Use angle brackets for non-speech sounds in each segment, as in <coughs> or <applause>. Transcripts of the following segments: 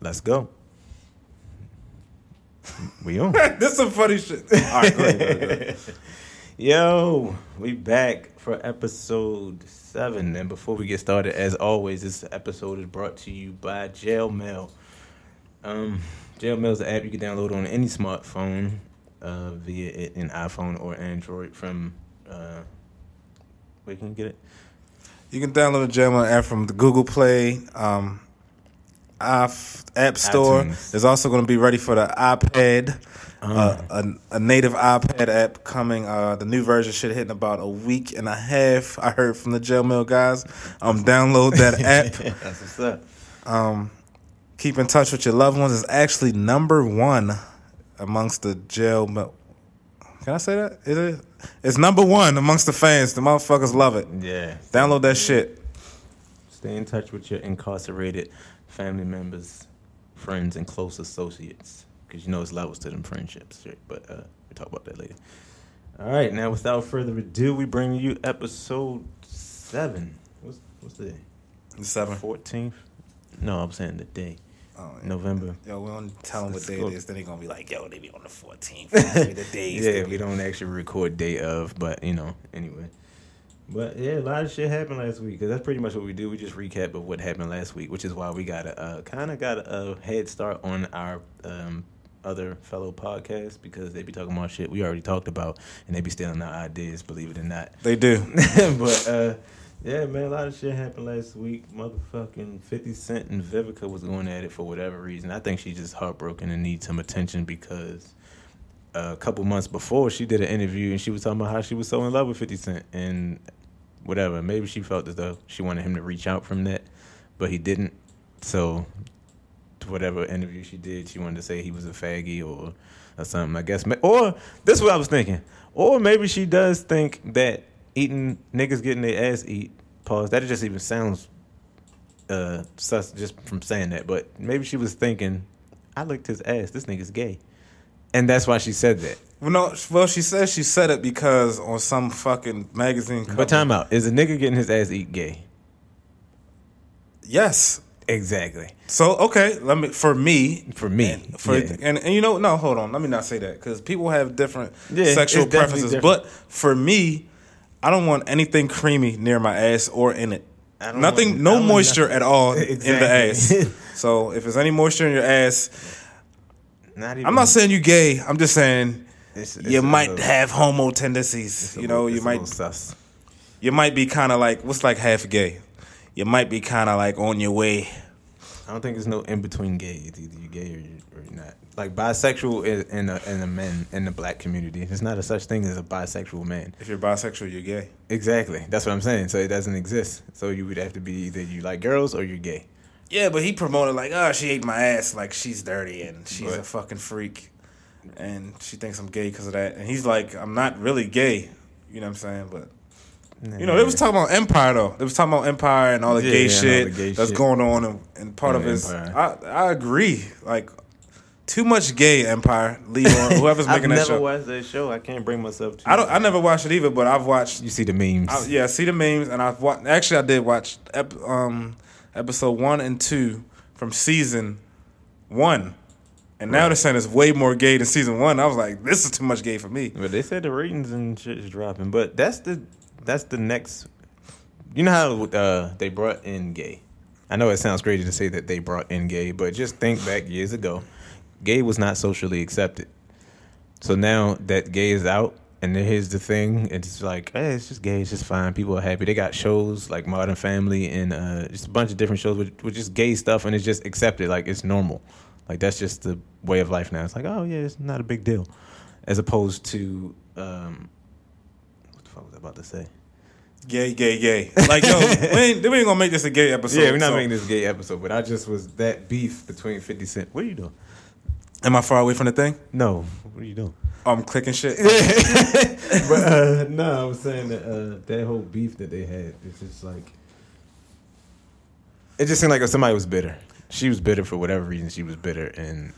Let's go. We on. <laughs> this is some funny shit. All right, go ahead, go ahead, go ahead. Yo, we back for episode seven. And before we get started, as always, this episode is brought to you by Jail Mail. Um, Jail Mail is an app you can download on any smartphone uh, via an iPhone or Android from. Uh, where can you get it? You can download the Jail Mail app from the Google Play, um, App App Store. iTunes. It's also going to be ready for the iPad. Uh, a, a native iPad app coming. Uh, the new version should hit in about a week and a half. I heard from the Jail Mail guys. Um, download that <laughs> app. That's what's up. Um, keep in touch with your loved ones. It's actually number one amongst the jail. Mail. Can I say that? Is it? It's number one amongst the fans. The motherfuckers love it. Yeah. Download that shit. Stay in touch with your incarcerated family members, friends, and close associates. Because you know it's levels to them friendships. Right? But uh, we'll talk about that later. All right, now without further ado, we bring you episode seven. What's, what's the day? The seven. 14th? No, I'm saying the day. Oh, yeah. November. Yo, we don't tell them what day it is. Then they're gonna be like, yo, they be on the 14th. <laughs> the days. yeah, we don't actually record day of, but you know, anyway. But yeah, a lot of shit happened last week because that's pretty much what we do. We just recap of what happened last week, which is why we got a uh, kind of got a head start on our um, other fellow podcasts because they be talking about shit we already talked about and they be stealing our ideas, believe it or not. They do. <laughs> but uh, yeah, man, a lot of shit happened last week. Motherfucking Fifty Cent and Vivica was going at it for whatever reason. I think she's just heartbroken and needs some attention because uh, a couple months before she did an interview and she was talking about how she was so in love with Fifty Cent and whatever. Maybe she felt as though she wanted him to reach out from that, but he didn't. So whatever interview she did, she wanted to say he was a faggy or or something. I guess, or this is what I was thinking, or maybe she does think that eating niggas getting their ass eat. Pause. That just even sounds uh sus just from saying that, but maybe she was thinking, I licked his ass. This nigga's gay, and that's why she said that. Well, no, well, she says she said it because on some fucking magazine cover. But time out. Is a nigga getting his ass eat gay? Yes. Exactly. So okay, let me for me For me. and, for yeah. and, and you know no hold on let me not say that because people have different Yeah, sexual preferences different. but for me I don't want anything creamy near my ass or in it nothing want- no moisture nothing. at all in the ass <laughs> so if there's any moisture in your ass Not even, I'm not saying you gay I'm just saying It's- it's you might little- have homo tendencies you know little- you might sus. you might be kind of like what's like half gay you might be kind of like on your way I don't think there's no in between gay. It's either you gay or you or you're not. Like bisexual is in the in the men in the black community. There's not a such thing as a bisexual man. if you're bisexual you're gay Exactly. That's what I'm saying. So it doesn't exist. So you would have to be either you like girls or you're gay. Yeah, but he promoted like, oh, she ate my ass, like she's dirty and she's But- a fucking freak, and she thinks I'm gay because of that. And he's like, I'm not really gay, you know what I'm saying? But you know, they was talking about Empire though. They was talking about Empire and all the Yeah, gay yeah, shit the gay that's shit. going on, and, and part On of his. Empire. I I agree, like too much gay Empire. Leave on <laughs> whoever's I've making that never show. watched that show. I can't bring myself to. I don't. I never watched it either, but I've watched You see the memes. I, yeah, I see the memes, and I've watched. Actually, I did watch ep, um, episode one and two from season one, and now Right. they're saying it's way more gay than season one. I was like, this is too much gay for me. But they said the ratings and shit is dropping. But that's the that's the next. You know how uh, they brought in gay. I know it sounds crazy to say that they brought in gay, but just think back years ago, gay was not socially accepted. So now that gay is out, and then here's the thing, it's like, hey, it's just gay, it's just fine. People are happy. They got shows like Modern Family and uh, just a bunch of different shows with, with just gay stuff, and it's just accepted, like it's normal. Like that's just the way of life now. It's like, oh yeah, it's not a big deal, as opposed to um, what the fuck was I about to say? Gay, gay, gay. Like yo, <laughs> we ain't, we ain't gonna make this a gay episode. yeah, we're not so- making this gay episode, but I just was that beef between Fifty Cent. What are you doing? Am I far away from the thing? No, what are you doing? Oh, I'm clicking shit. <laughs> but uh, no, I was saying that uh, that whole beef that they had, it's just like it just seemed like somebody was bitter. She was bitter for whatever reason. She was bitter, and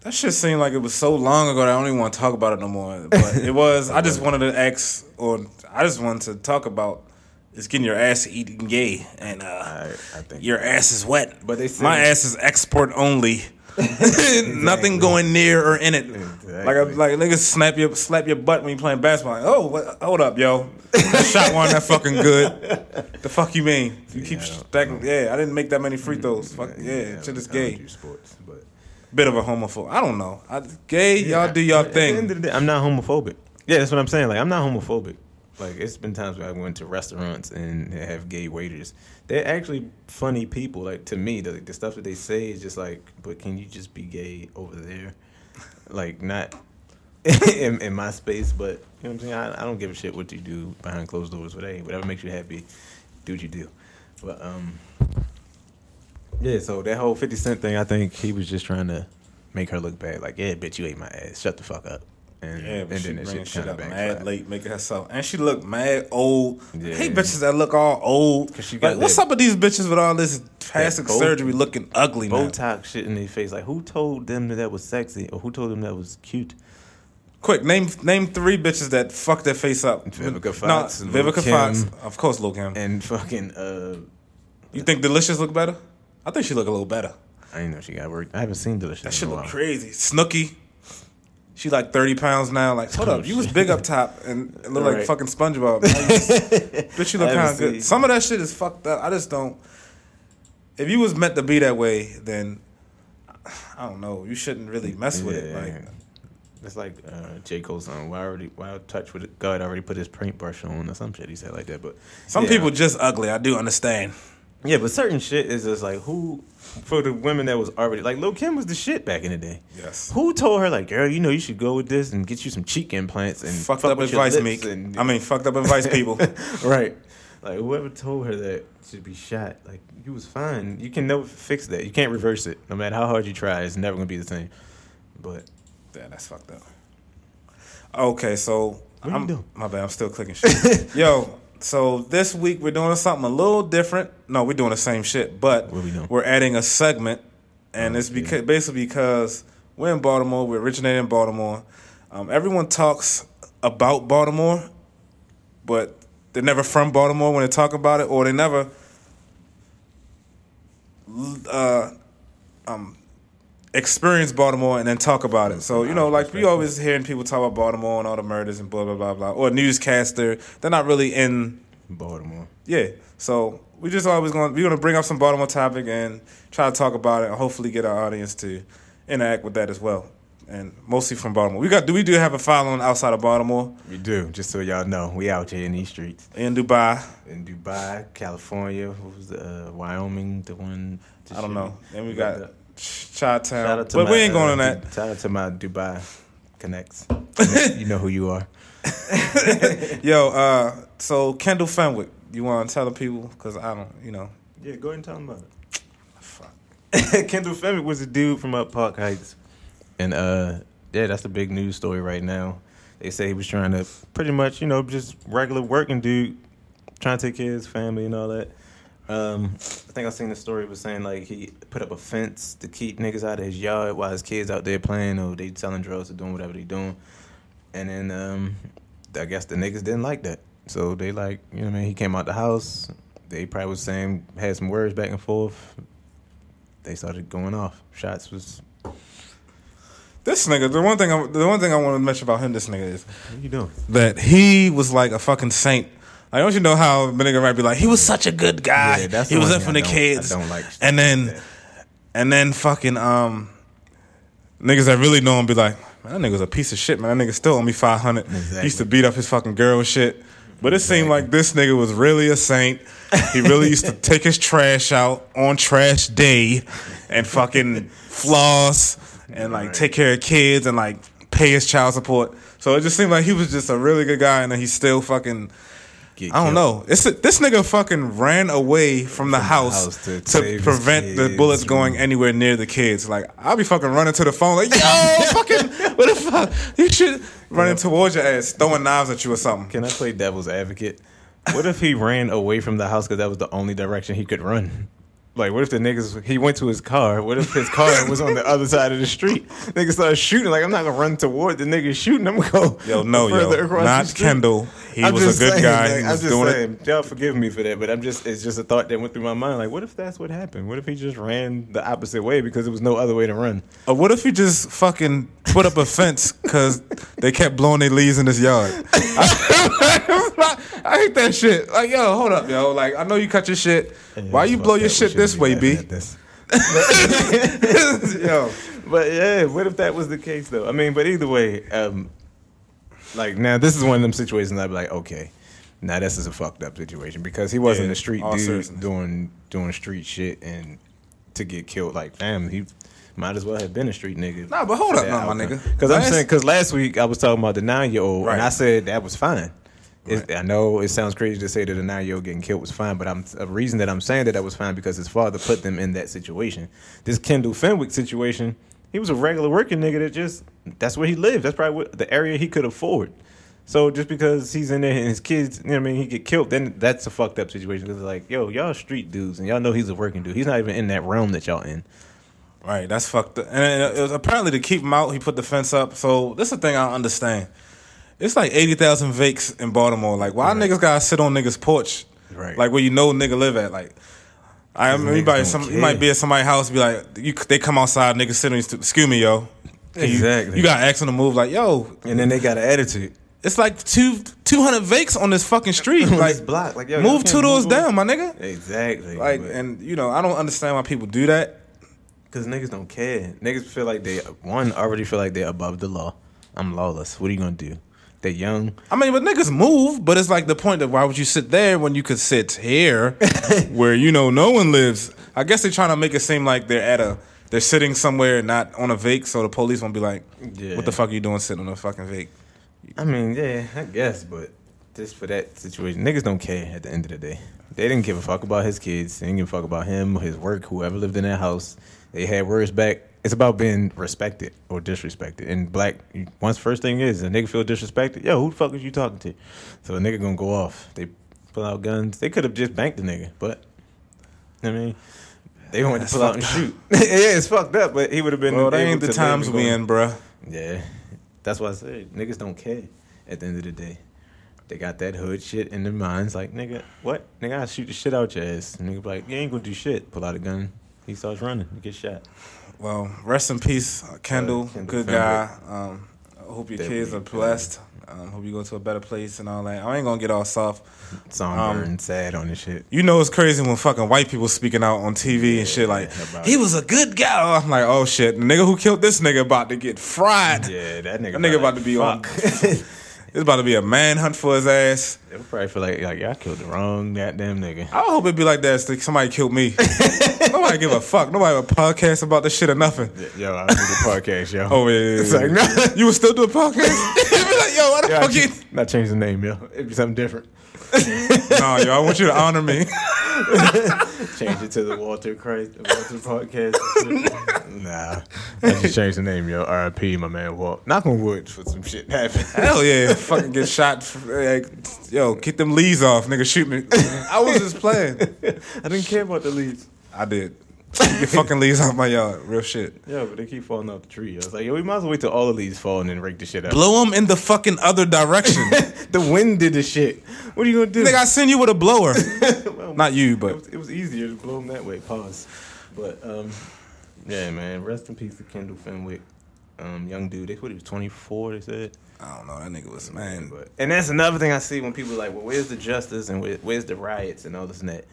That shit seemed like it was so long ago that I don't even want to talk about it no more. But it was. <laughs> I just wanted to ask, or I just wanted to talk about it's getting your ass eaten gay, and uh, I, I think your ass is wet. But they say- my ass is export only. <laughs> Nothing going near or in it. Like a, Exactly. like niggas snap your slap your butt when you playing basketball. Like, oh, what, hold up, yo. Shot wasn't that fucking good. The fuck you mean? You keep Yeah, I stacking. Yeah, I didn't make that many free throws. Fuck yeah, shit is I don't gay. sports, but Bit of a homophobe. I don't know. I, gay, y'all do y'all At the end thing. day, I'm not homophobic. Yeah, that's what I'm saying. Like I'm not homophobic. Like it's been times where I went to restaurants and have gay waiters. They're actually funny people. Like to me, the, the stuff that they say is just like, but can you just be gay over there? Like not <laughs> in, in my space, but you know what I'm saying. I, I don't give a shit what you do behind closed doors. Hey, whatever makes you happy, do what you do. But um, yeah. So that whole Fifty Cent thing, I think he was just trying to make her look bad. Like, yeah, bitch, you ate my ass. Shut the fuck up. And, Yeah, but and she then that shit kind up mad late, making herself, and she look mad old. Yeah. I hate bitches that look all old. 'Cause she got Like, what's up with these bitches with all this plastic surgery looking ugly now? Botox shit in their face. Like, who told them that that was sexy, or who told them that was cute? Quick, name name three bitches that fuck their face up. Vivica Fox, no, Vivica. Fox, of course, Lil Kim. And fucking, uh, You think Delicious look better? I think she look a little better. I didn't know she got work. I haven't seen Delicious. That shit look crazy. Snooki. She like thirty pounds now. Like, hold up, you was big up top and look like fucking SpongeBob. <laughs> Now you just- bitch, you look kind of good. Some of that shit is fucked up. I just don't. If you was meant to be that way, then I don't know. You shouldn't really mess with it. Like, It's like uh, J. Cole's song. Why already? Why touch with it? God already put his paintbrush on or some shit. He said like that. But some yeah. people just ugly. I do understand. Yeah, but certain shit is just like who for the women that was already like Lil Kim was the shit back in the day. Yes. Who told her like, girl, you know you should go with this and get you some cheek implants and Fucked fuck up advice, Meek. and- I mean, fucked up advice, people. <laughs> right. Like whoever told her that should be shot. Like you was fine. You can never fix that. You can't reverse it. No matter how hard you try, it's never gonna be the same. But Yeah, that's fucked up. Okay, so What I'm, doing? My bad, I'm still clicking shit. <laughs> Yo, so this week we're doing something a little different. No, we're doing the same shit, but we we're adding a segment, and it's Okay. because basically because we're in Baltimore, we originated in Baltimore. Um, everyone talks about Baltimore, but they're never from Baltimore when they talk about it, or they never. Uh, um, experience Baltimore and then talk about it. So you know, like we always hearing people talk about Baltimore and all the murders and blah blah blah blah. Or newscaster, they're not really in. Baltimore. Yeah, so we just always going. We're gonna bring up some Baltimore topic and try to talk about it and hopefully get our audience to interact with that as well. And mostly from Baltimore. We got. Do we do have a following outside of Baltimore We do, just so y'all know. We out here in these streets. in Dubai? In Dubai, California, what was the uh, Wyoming, the one I don't know. And we We got got Chi Town, Shout out to but my, we ain't going uh, on that. Shout out to my Dubai connects. <laughs> You know, who you are. <laughs> Yo, uh, so Kendall Fenwick, you want to tell the people because I don't, you know. Yeah, go ahead and tell him about it. Fuck. <laughs> Kendall Fenwick was a dude from up Park Heights, and uh, yeah, that's the big news story right now. They say he was trying to pretty much, you know, just regular working dude, trying to take care of his family and all that. Um, I think I seen the story was saying like he put up a fence to keep niggas out of his yard while his kids out there playing or they selling drugs or doing whatever they doing. And then um, I guess the niggas didn't like that, so they like, you know, what I mean, he came out the house. They probably was saying had some words back and forth they started going off. Shots was. This nigga, the one thing, I, the one thing I want to mention about him, this nigga is What you doing? that he was like a fucking saint. Like, don't you know how a might be like, he was such a good guy. Yeah, that's he was there for the kids. I don't like And then, and then fucking um, niggas that really know him be like, man, that nigga's a piece of shit, man. That nigga still owe me five hundred. He used to beat up his fucking girl and shit. But it seemed like this nigga was really a saint. He really used to <laughs> take his trash out on trash day and fucking floss and like Right. take care of kids and like pay his child support. So it just seemed like he was just a really good guy and then he still fucking Get I don't killed. know. It's a, this nigga fucking ran away from the house, house to to, prevent the kids bullets going anywhere near the kids. Like I'll be fucking running to the phone like, yo, <laughs> fucking, what the fuck? You should running towards your ass, throwing knives at you or something. Can I play devil's advocate? What if he ran away from the house because that was the only direction he could run? Like, what if the niggas he went to his car? What if his car was on the other side of the street? Niggas started shooting. Like, I'm not gonna run toward the niggas shooting. I'm gonna go. Yo, no, further yo, across not the street. Kendall. He I'm was a good saying, guy. like, He I'm was just doing it. saying, y'all forgive me for that, but I'm just it's just a thought that went through my mind. Like, what if that's what happened? What if he just ran the opposite way because there was no other way to run? Or what if he just fucking put up a fence because they kept blowing their leaves in his yard? <laughs> <laughs> I hate that shit. Like, yo, hold up, yo. Like, I know you cut your shit. Why you blow your shit this way, B? <laughs> yo, But yeah, what if that was the case though? I mean, but either way, um, like now this is one of them situations I'd be like, okay, now this is a fucked up situation because he wasn't Yeah, a street dude seriousness. doing doing street shit and to get killed. Like, damn, he might as well have been a street nigga. Nah, but hold up now, my nigga. Because I'm saying, because last week I was talking about the nine year old, Right. and I said that was fine. It, I know it sounds crazy to say that a nine year old getting killed was fine, but I'm a reason that I'm saying that that was fine because his father put them in that situation. This Kendall Fenwick situation, he was a regular working nigga that just that's where he lived. That's probably what, the area he could afford. So just because he's in there and his kids, you know what I mean, he get killed, then that's a fucked up situation. Because it's like, yo, y'all street dudes, and y'all know he's a working dude. He's not even in that realm that y'all in. Right, that's fucked up. And it was uh, apparently to keep him out, he put the fence up. So this is the thing I don't understand. It's like eighty thousand vakes in Baltimore. Like, why niggas gotta sit on niggas' porch? Right. Like where you know nigga live at. Like, I you might, some, you might be at somebody's house, be like, you, they come outside, niggas sit on your stu- excuse me, yo. You- Exactly. You, got to ask them to move. Like, yo, And then they got an attitude. it's like two two hundred vakes on this fucking street. <laughs> Like, this block. Like, yo, move two doors down, my nigga. Exactly. Like, But- and you know, I don't understand why people do that. Cause niggas don't care. Niggas feel like they one already feel like they're above the law. I'm lawless. What are you gonna do? They're young. I mean, but niggas move, but it's like the point of why would you sit there when you could sit here, <laughs> where you know no one lives. I guess they're trying to make it seem like they're at a, they're sitting somewhere not on a vake, so the police won't be like, Yeah. "What the fuck are you doing sitting on a fucking vake?" I mean, yeah, I guess, but just for that situation, niggas don't care at the end of the day. They didn't give a fuck about his kids. They didn't give a fuck about him, his work, whoever lived in that house. They had words back. It's about being respected or disrespected. And black, once first thing is, a nigga feel disrespected, yo, who the fuck is you talking to? So a nigga gonna go off. They pull out guns. They could have just banked the nigga, but I mean, they wanted That's to pull out and fucked shoot. <laughs> yeah, it's fucked up, but he would have been. Well, they ain't the times we in, bruh. yeah, that's why I said niggas don't care. At the end of the day, they got that hood shit in their minds. Like nigga, what? Nigga, I shoot the shit out your ass. And nigga be like, you ain't gonna do shit. Pull out a gun. He starts running. He gets shot. Well, rest in peace, Kendall. Uh, Kendall good guy. Um, I hope your kids are blessed. Um, hope you go to a better place and all that. I ain't gonna get all soft. Somber Um, and sad on this shit. You know it's crazy when fucking white people speaking out on TV and shit like about he was a good guy. I'm like, oh shit, the nigga who killed this nigga about to get fried. Yeah, that nigga. That nigga about to be on. <laughs> It's about to be a manhunt for his ass. Would probably feel like like y'all killed the wrong goddamn nigga. I hope it'd be like that. Like somebody killed me. <laughs> Nobody give a fuck. Nobody have a podcast about this shit or nothing. Yo, I do the podcast, yo. Oh yeah, yeah, It's yeah. like, no. you would still do a podcast? <laughs> <laughs> be like, yo, why the Yeah, fuck you? not change the name, yo. It'd be something different. <laughs> No, yo, I want you to honor me. <laughs> Change it to the Walter Christ Walter podcast. <laughs> nah, I just changed the name, yo. R.I.P. My man Walt. Knock on wood for some shit to happen. Hell yeah, fucking get shot. Like, yo, get them leads off, nigga. Shoot me. I was just playing. I didn't care about the leads. I did. <laughs> Get fucking leaves off my yard. Real shit. Yeah, but they keep falling off the tree. I was like, yo, we might as well wait till all the leaves fall and then rake the shit out. Blow them in the fucking other direction. <laughs> the wind did the shit. What are you gonna do? Nigga, I send you with a blower. <laughs> Well, Not you, It but was, it was easier to blow them that way. Pause. But um, yeah, man. Rest in peace to Kendall Fenwick. Um, young dude. They what he was twenty four. They said. I don't know. That nigga was man. But and that's another thing I see when people are like, well, where's the justice and where, where's the riots and all this and that.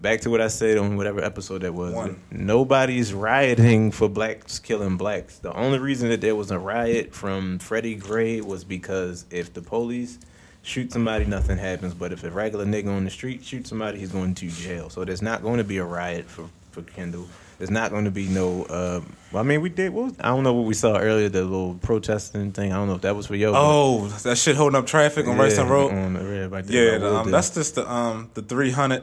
Back to what I said on whatever episode that was. One. Nobody's rioting for blacks killing blacks. The only reason that there was a riot from Freddie Gray was because if the police shoot somebody, nothing happens. But if a regular nigga on the street shoots somebody, he's going to jail. So there's not going to be a riot for, for Kendall. There's not going to be no. Uh, well, I mean, we did. What was, I don't know what we saw earlier. The little protesting thing. I don't know if that was for yo. Oh, that shit holding up traffic on yeah, Road. on the red right Yeah, the, um, that's just the um the three hundred.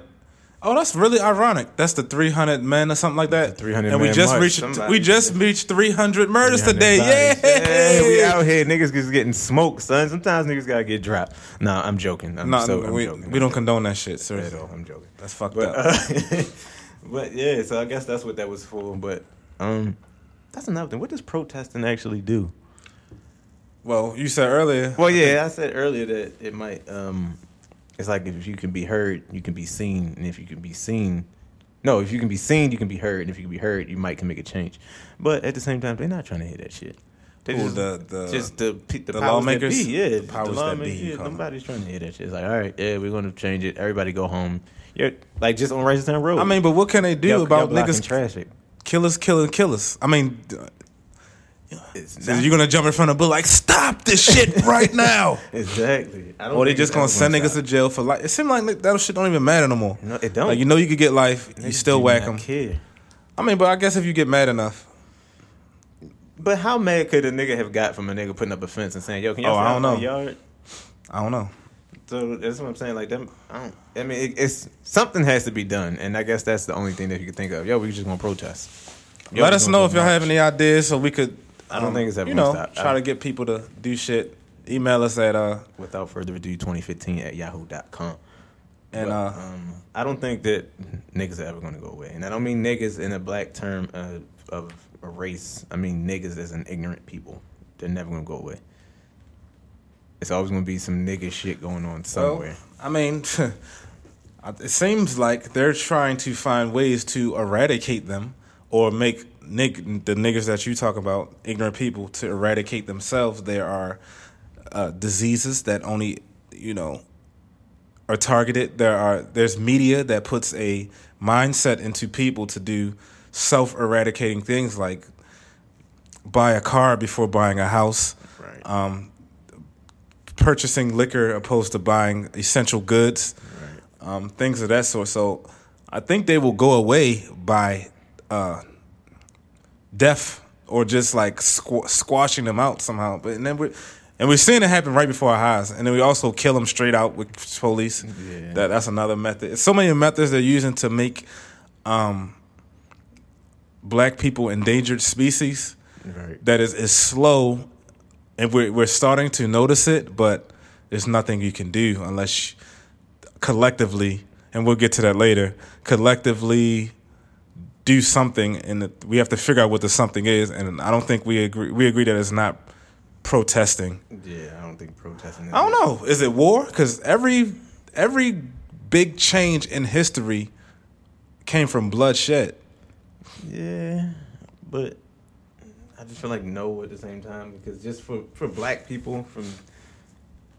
Oh, that's really ironic. That's the three hundred men or something like that. 300 and we just march. reached Somebody we just just- reached three hundred murders 300 today. Yeah, we out here. Niggas just getting smoked, son. Sometimes niggas gotta get dropped. Nah, I'm joking. I'm No, so, I'm we joking. we don't condone that shit, at seriously. all. I'm joking. That's fucked But up. uh, <laughs> But yeah, so I guess that's what that was for. But um, that's another thing. What does protesting actually do? Well, you said earlier. Well, yeah, I said earlier that it might. Um, it's like if you can be heard, you can be seen, and if you can be seen, no, if you can be seen, you can be heard, and if you can be heard, you might can make a change. But at the same time, they're not trying to hear that shit. They just, the- the- just the the, the lawmakers? be, yeah, The powers the that lawmakers, be, yeah, nobody's trying to hear that shit. It's like, all right, yeah, we're gonna change it. Everybody go home. You're like just on Racing Road. I mean, but what can they do Y'all- y'all about blocking niggas traffic? killers killing killers? I mean, It's not- you're gonna jump in front of a bull like, stop this shit right now. <laughs> exactly. I don't Or they just gonna send niggas to jail for life. It seems like that shit don't even matter no more. No, it don't. Like you know you could get life, you still whack them. Care. I mean, but I guess if you get mad enough, But how mad could a nigga have got from a nigga putting up a fence and saying, "Yo, can you Oh, I don't know. yard?" I don't know. So that's what I'm saying. Like them, I don't. I mean, it, it's something has to be done, and I guess that's the only thing that you can think of. Yo, we just gonna protest. Yo, Let us know if y'all have any ideas so we could. Um, I don't think it's ever you know stop. try to get people to do shit. Email us at uh Without further ado, 2015 at yahoo.com. and But, uh um, I don't think that niggas are ever gonna go away, and I don't mean niggas in a black term uh, of a race. I mean niggas as an ignorant people. They're never gonna go away. It's always gonna be some nigga shit going on somewhere. I mean, <laughs> it seems like they're trying to find ways to eradicate them or make nig- the niggas that you talk about, ignorant people, to eradicate themselves. There are uh, diseases that only, you know, are targeted. There are there's media that puts a mindset into people to do self-eradicating things like buy a car before buying a house right. um, purchasing liquor opposed to buying essential goods, right. um, things of that sort. So I think they will go away by uh, death or just like squ- squashing them out somehow. But and then we and we're seeing it happen right before our eyes, and then we also kill them straight out with police. Yeah. That that's another method. It's so many methods they're using to make um, black people endangered species Right. that is, is slow and we're, we're starting to notice it but there's nothing you can do unless you, collectively and we'll get to that later collectively do something and we have to figure out what the something is. And i don't think we agree we agree that it's not protesting. Yeah, I don't think protesting. Is i don't know. Is it war? Because every every big change in history came from bloodshed. Yeah, but I just feel like no at the same time. Because just for for black people from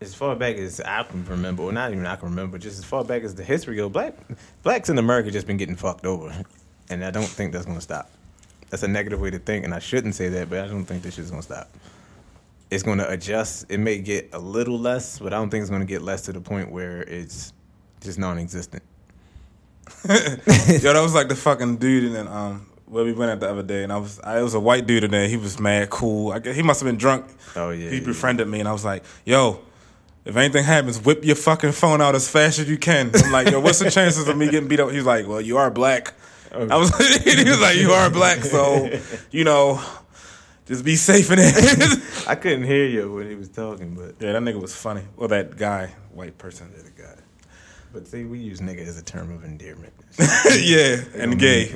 as far back as I can remember, or not even I can remember, just as far back as the history goes, black blacks in America just been getting fucked over, and I don't think that's gonna stop. That's a negative way to think, and I shouldn't say that, but I don't think this shit's gonna stop. It's gonna adjust. It may get a little less, but I don't think it's gonna get less to the point where it's just non-existent. Yo, that was like the fucking dude in um where we went at the other day, and I was I it was a white dude in there. He was mad cool. I guess he must have been drunk. Oh yeah, he yeah. befriended me, and I was like, "Yo, if anything happens, whip your fucking phone out as fast as you can." I'm like, "Yo, what's the chances of me getting beat up?" He's like, "Well, you are black." I was <laughs> he was like, "You are black, so you know, just be safe in it." <laughs> I couldn't hear you when he was talking, but yeah, that nigga was funny. Well, that guy, white person. the guy. But see, we use nigga as a term of endearment. <laughs> yeah, and gay.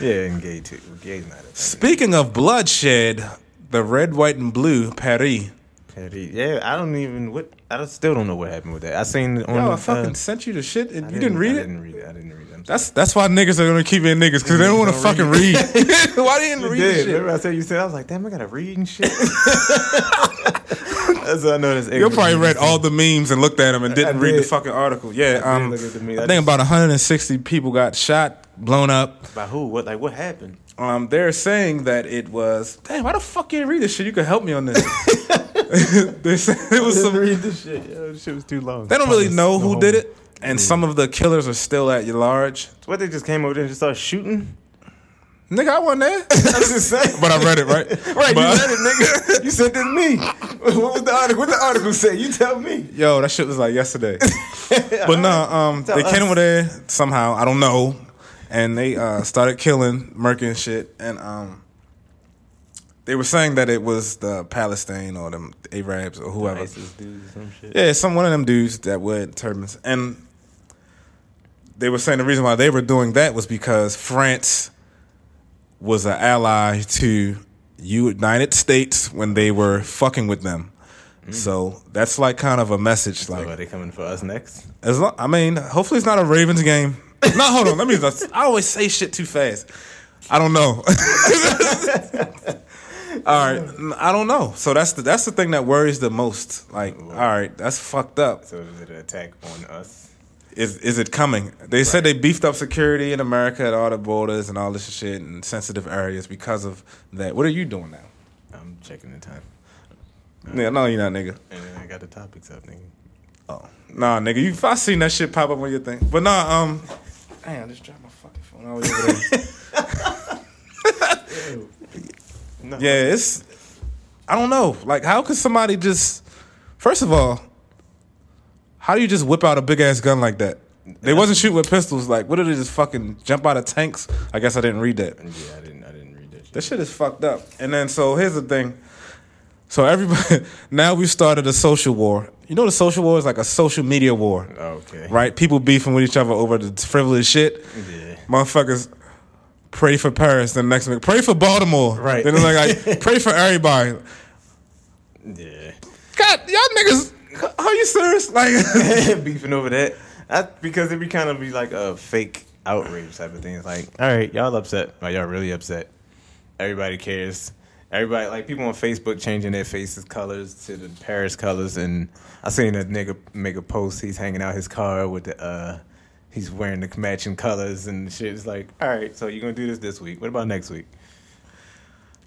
Yeah, and gay too. Gay's not a. Speaking of bloodshed, the red, white, and blue Paris. Petty. Yeah, I don't even what. I still don't know what happened with that. I seen it on. Yo, the, I fucking uh, sent you the shit, and I you didn't read I it. didn't read it. I didn't read it. I'm That's that's why niggas are gonna keep being niggas because they don't want to fucking read. <laughs> why they didn't You read did. shit? Remember I said you said I was like, damn, I gotta read and shit. <laughs> That's how I know this. You probably read all the memes and looked at them and didn't I read the fucking article. Yeah, I um, look at the memes. I I think just- about 160 people got shot, blown up. By who? What? Like what happened? Um, they're saying that it was. Damn, why the fuck you didn't read this shit? You could help me on this. <laughs> they said it was some. read this shit. Yo, this shit was too long. They don't really know who No. did it, and some of the killers are still at large. What they just came over there and just started shooting? Nigga, I wasn't there, <laughs> I'm just saying. but I read it right. <laughs> Right, But- you read it, nigga. <laughs> You sent it to me. What was the article? What the article say? You tell me. Yo, that shit was like yesterday. but no, um, Tell they came over there somehow. I don't know, and they uh, started killing, murking and shit. And um, they were saying that it was the Palestine or them Arabs or whoever. ISIS dudes or some shit. Yeah, some one of them dudes that wear turbans, and they were saying the reason why they were doing that was because France was an ally to United States when they were fucking with them. Mm. So that's like kind of a message. So Like, are they coming for us next? as long, I mean, hopefully it's not a Ravens game. <coughs> no, hold on. Let me. I always say shit too fast. I don't know. <laughs> all right, I don't know. So that's the that's the thing that worries the most. Like, all right, that's fucked up. So is it an attack on us? Is is it coming? They said they beefed up security in America at all the borders and all this shit and sensitive areas because of that. What are you doing now? I'm checking the time. Nigga, no, you're not, nigga. And I got the topics up, nigga. Oh, nah, nigga. You, if I seen that shit pop up on your thing, but nah, um, damn, I just dropped my fucking phone. I was over there. No. <laughs> Yeah, it's. I don't know. Like, how could somebody just? First of all, how do you just whip out a big ass gun like that? They wasn't shooting with pistols. Like, what did they just fucking jump out of tanks? I guess I didn't read that. Yeah, I didn't. I didn't read that. Shit. That shit is fucked up. And then so here's the thing. So everybody <laughs> now we've started a social war. You know the social war is like a social media war, Okay. right? People beefing with each other over the frivolous shit. Yeah. Motherfuckers pray for Paris. Then next week pray for Baltimore. Right. Then they're like, like <laughs> pray for everybody. Yeah. God, y'all niggas, are you serious? Like, <laughs> <laughs> Beefing over that. I, because it'd be kind of be like a fake outrage type of thing. It's like, all right, y'all upset. Y'all really upset? Everybody cares. Everybody like people on Facebook changing their faces colors to the Paris colors, and I seen a nigga make a post. He's hanging out his car with the uh, he's wearing the matching colors and shit. It's like, all right, so you're gonna do this this week. What about next week?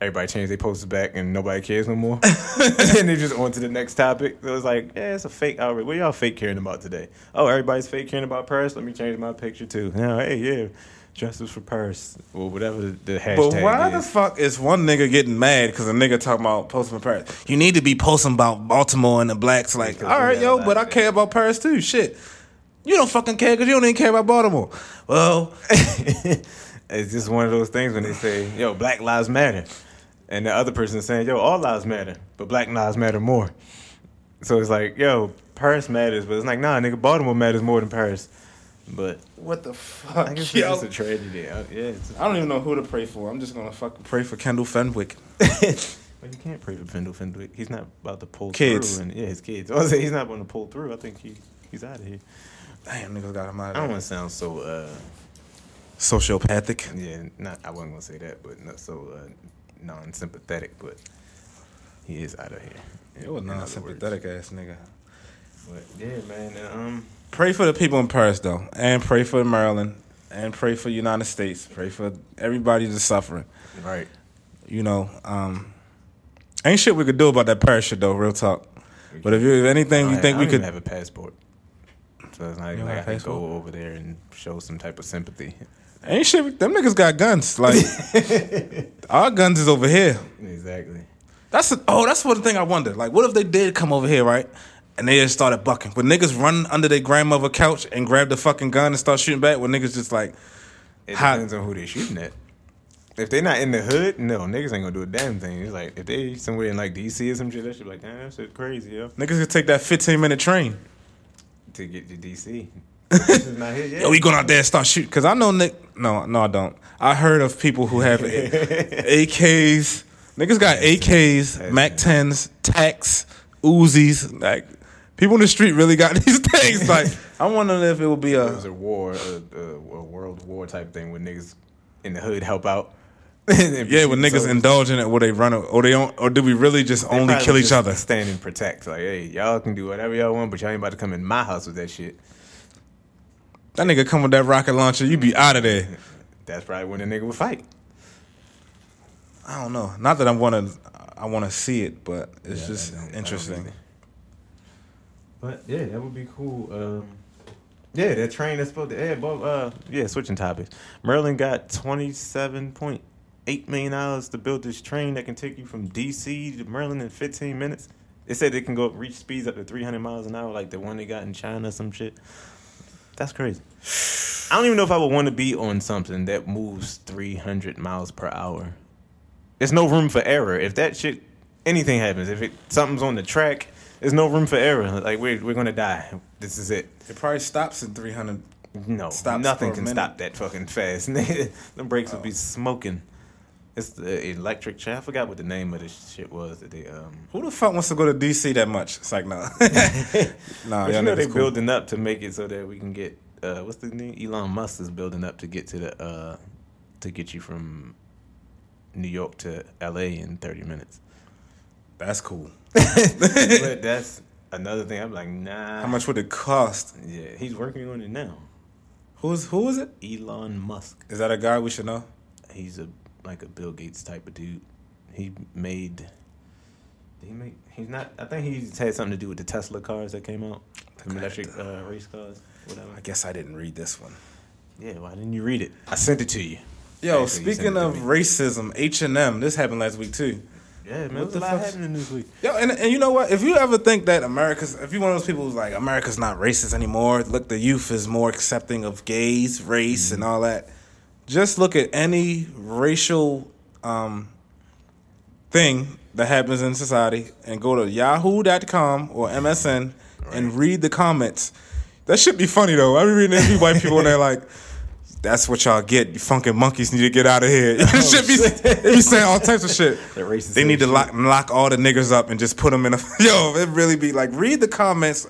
Everybody changed their posters back, and nobody cares no more. <laughs> and they just on to the next topic. So was like, yeah, it's a fake outrage. What y'all fake caring about today? Oh, everybody's fake caring about Paris. Let me change my picture too. Yeah, hey, yeah, justice for Paris or whatever the, the hashtag but why the fuck is one nigga getting mad because a nigga talking about posting about Paris? You need to be posting about Baltimore and the blacks. Like, all right, yo, but I care about Paris too. Shit. You don't fucking care because you don't even care about Baltimore. Well, <laughs> it's just one of those things when they say, "Yo, Black Lives Matter," and the other person is saying, "Yo, all lives matter, but Black lives matter more." So it's like, "Yo, Paris matters," but it's like, "Nah, nigga, Baltimore matters more than Paris." But what the fuck? I guess it's yo? just a tragedy. I- Yeah, it's I don't even know who to pray for. I'm just gonna fucking pray for Kendall Fenwick. <laughs> But you can't pray for Pendle Fenwick. He's not about to pull Kids. through. And, yeah, his kids. I was saying he's not going to pull through. I think he he's out of here. Damn, niggas got him out I don't of want to sound so. uh Sociopathic. Yeah, not. I wasn't going to say that, but not so uh, non-sympathetic. But he is out of here. in- It was non-sympathetic ass nigga. But yeah, man. Um, Pray for the people in Paris though, and pray for Maryland, and pray for United States. Pray for everybody that's suffering. right. You know, um, ain't shit we could do about that Paris shit though. Real talk. But if you if anything, I you think we I don't could? even have a passport. So it's not even don't like have I a can go over there and show some type of sympathy. Ain't shit. Them niggas got guns. Like <laughs> our guns is over here. exactly. That's a, oh, that's one thing I wonder. Like, what if they did come over here, right? And they just started bucking. Would niggas run under their grandmother couch and grab the fucking gun and start shooting back? When niggas just like, It How- depends on who they shooting at. If they not in the hood, no, niggas ain't gonna do a damn thing. It's like if they somewhere in like DC or some shit, that shit be like, damn, that shit crazy, yo. niggas could take that 15 minute train. To get to DC. This not here <laughs> yet. Yo, we going out there and start shooting. Cause I know Nick. No, no, I don't. I heard of people who have AKs. <laughs> Niggas got AKs, Mac 10s, Tacs, Uzis. Like people in the street really got <laughs> these things. Like I'm wondering if it would be It a. was a war, a, a, a world war type thing where niggas in the hood help out. Yeah, when niggas soldiers. indulge in it, where they run, or they don't, or do we really just They only kill each just other? Stand and protect. Like, hey, y'all can do whatever y'all want, but y'all ain't about to come in my house with that shit. That nigga come with that rocket launcher, you be out of there. That's probably when the nigga would fight. I don't know. Not that I want to, I want to see it, but it's Yeah, just I don't- I don't interesting. But yeah, that would be cool. Um, yeah, that train that's supposed to. Yeah, but, uh, yeah, switching topics. Merlin got twenty seven point eight million dollars to build this train that can take you from DC to Maryland in fifteen minutes. They said they can go reach speeds up to three hundred miles an hour, like the one they got in China, some shit. That's crazy. I don't even know if I would want to be on something that moves three hundred miles per hour. There's no room for error. If that shit, anything happens, if it something's on the track, there's no room for error. Like we're we're gonna die. This is it. It probably stops at 300 No, stops nothing can minute. stop that fucking fast. <laughs> the Them brakes would be smoking. It's the electric chair. I forgot what the name of this shit was that they um. Who the fuck wants to go to DC that much? It's like no, nah. <laughs> <laughs> nah, But you know they're cool. building up to make it so that we can get uh what's the name? Elon Musk is building up to get to the uh to get you from New York to L.A. in thirty minutes. That's cool. <laughs> but that's another thing. I'm like, nah. How much would it cost? Yeah, he's working on it now. Who's who is it? Elon Musk. Is that a guy we should know? He's a like a Bill Gates type of dude. He made. Did he make? He's not. I think he had something to do with the Tesla cars that came out, the electric uh, race cars, whatever. I guess I didn't read this one. Yeah, why didn't you read it? I sent it to you. Yo, Actually, speaking sent it to of racism, H and M. This happened last week too. Yeah, man, What what the the lot happening this week? Yo, and, and you know what? If you ever think that America's, if you're one of those people who's like America's not racist anymore, look, the youth is more accepting of gays, race, and all that. Just look at any racial um, thing that happens in society and go to Yahoo.com or MSN and read the comments. That should be funny though. I be reading these white people and they're like. That's what y'all get. You funkin' monkeys need to get out of here. <laughs> It should be, be saying all types of shit. <laughs> They need to shit. lock lock all the niggers up and just put them in a <laughs> yo. It really be like read the comments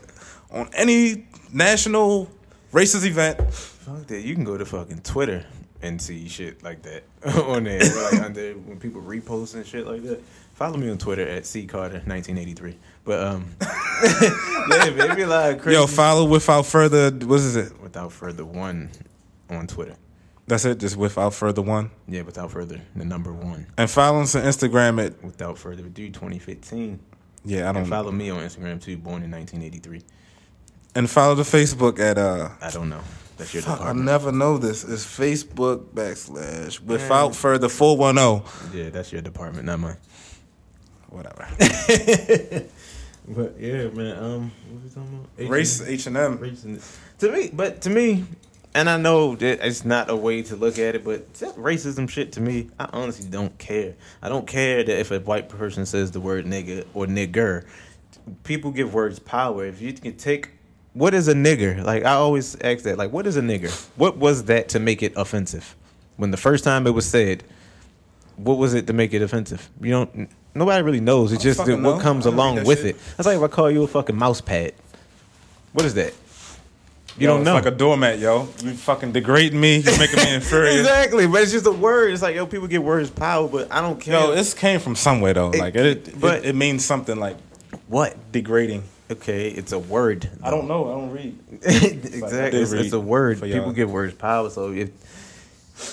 on any national racist event. Fuck that. You can go to fucking Twitter and see shit like that <laughs> on there. like under when people repost and shit like that. Follow me on Twitter at C Carter nineteen eighty three. But um, <laughs> yeah, man, it be a lot of crazy. Yo, follow without further. What is it? without further one on Twitter. That's it. Just without further one. Yeah, without further the number one. And follow us on Instagram at Without further ado, twenty fifteen. yeah. I don't follow me on Instagram too. Born in nineteen eighty three. and follow the Facebook at uh. I don't know. That's your Fuck, I department. never know this. It's Facebook backslash without further four one zero. Yeah, that's your department, not mine. Whatever. <laughs> But yeah, man. Um, what are we talking about? Race H and M. Racing. To me, but to me, and I know that it's not a way to look at it, but that racism shit to me, I honestly don't care. I don't care that if a white person says the word nigga or nigger, people give words power. If you can take, what is a nigger? Like I always ask that. Like, what is a nigger? What was that to make it offensive? When the first time it was said, what was it to make it offensive? You don't. Nobody really knows. It's just that what know. comes I don't read along with shit. it. That's like if I call you a fucking mouse pad. What is that? You Yo, don't it's know. like a doormat, yo. You fucking degrading me. You're making me inferior. <laughs> exactly, but it's just a word. It's like yo, people get words power, but I don't care. Yo, this came from somewhere though. It- Like it, it, but- it, means something like what? degrading. Okay, it's a word. I don't know. I don't read. <laughs> exactly, it's, read it's a word. People give words power, so if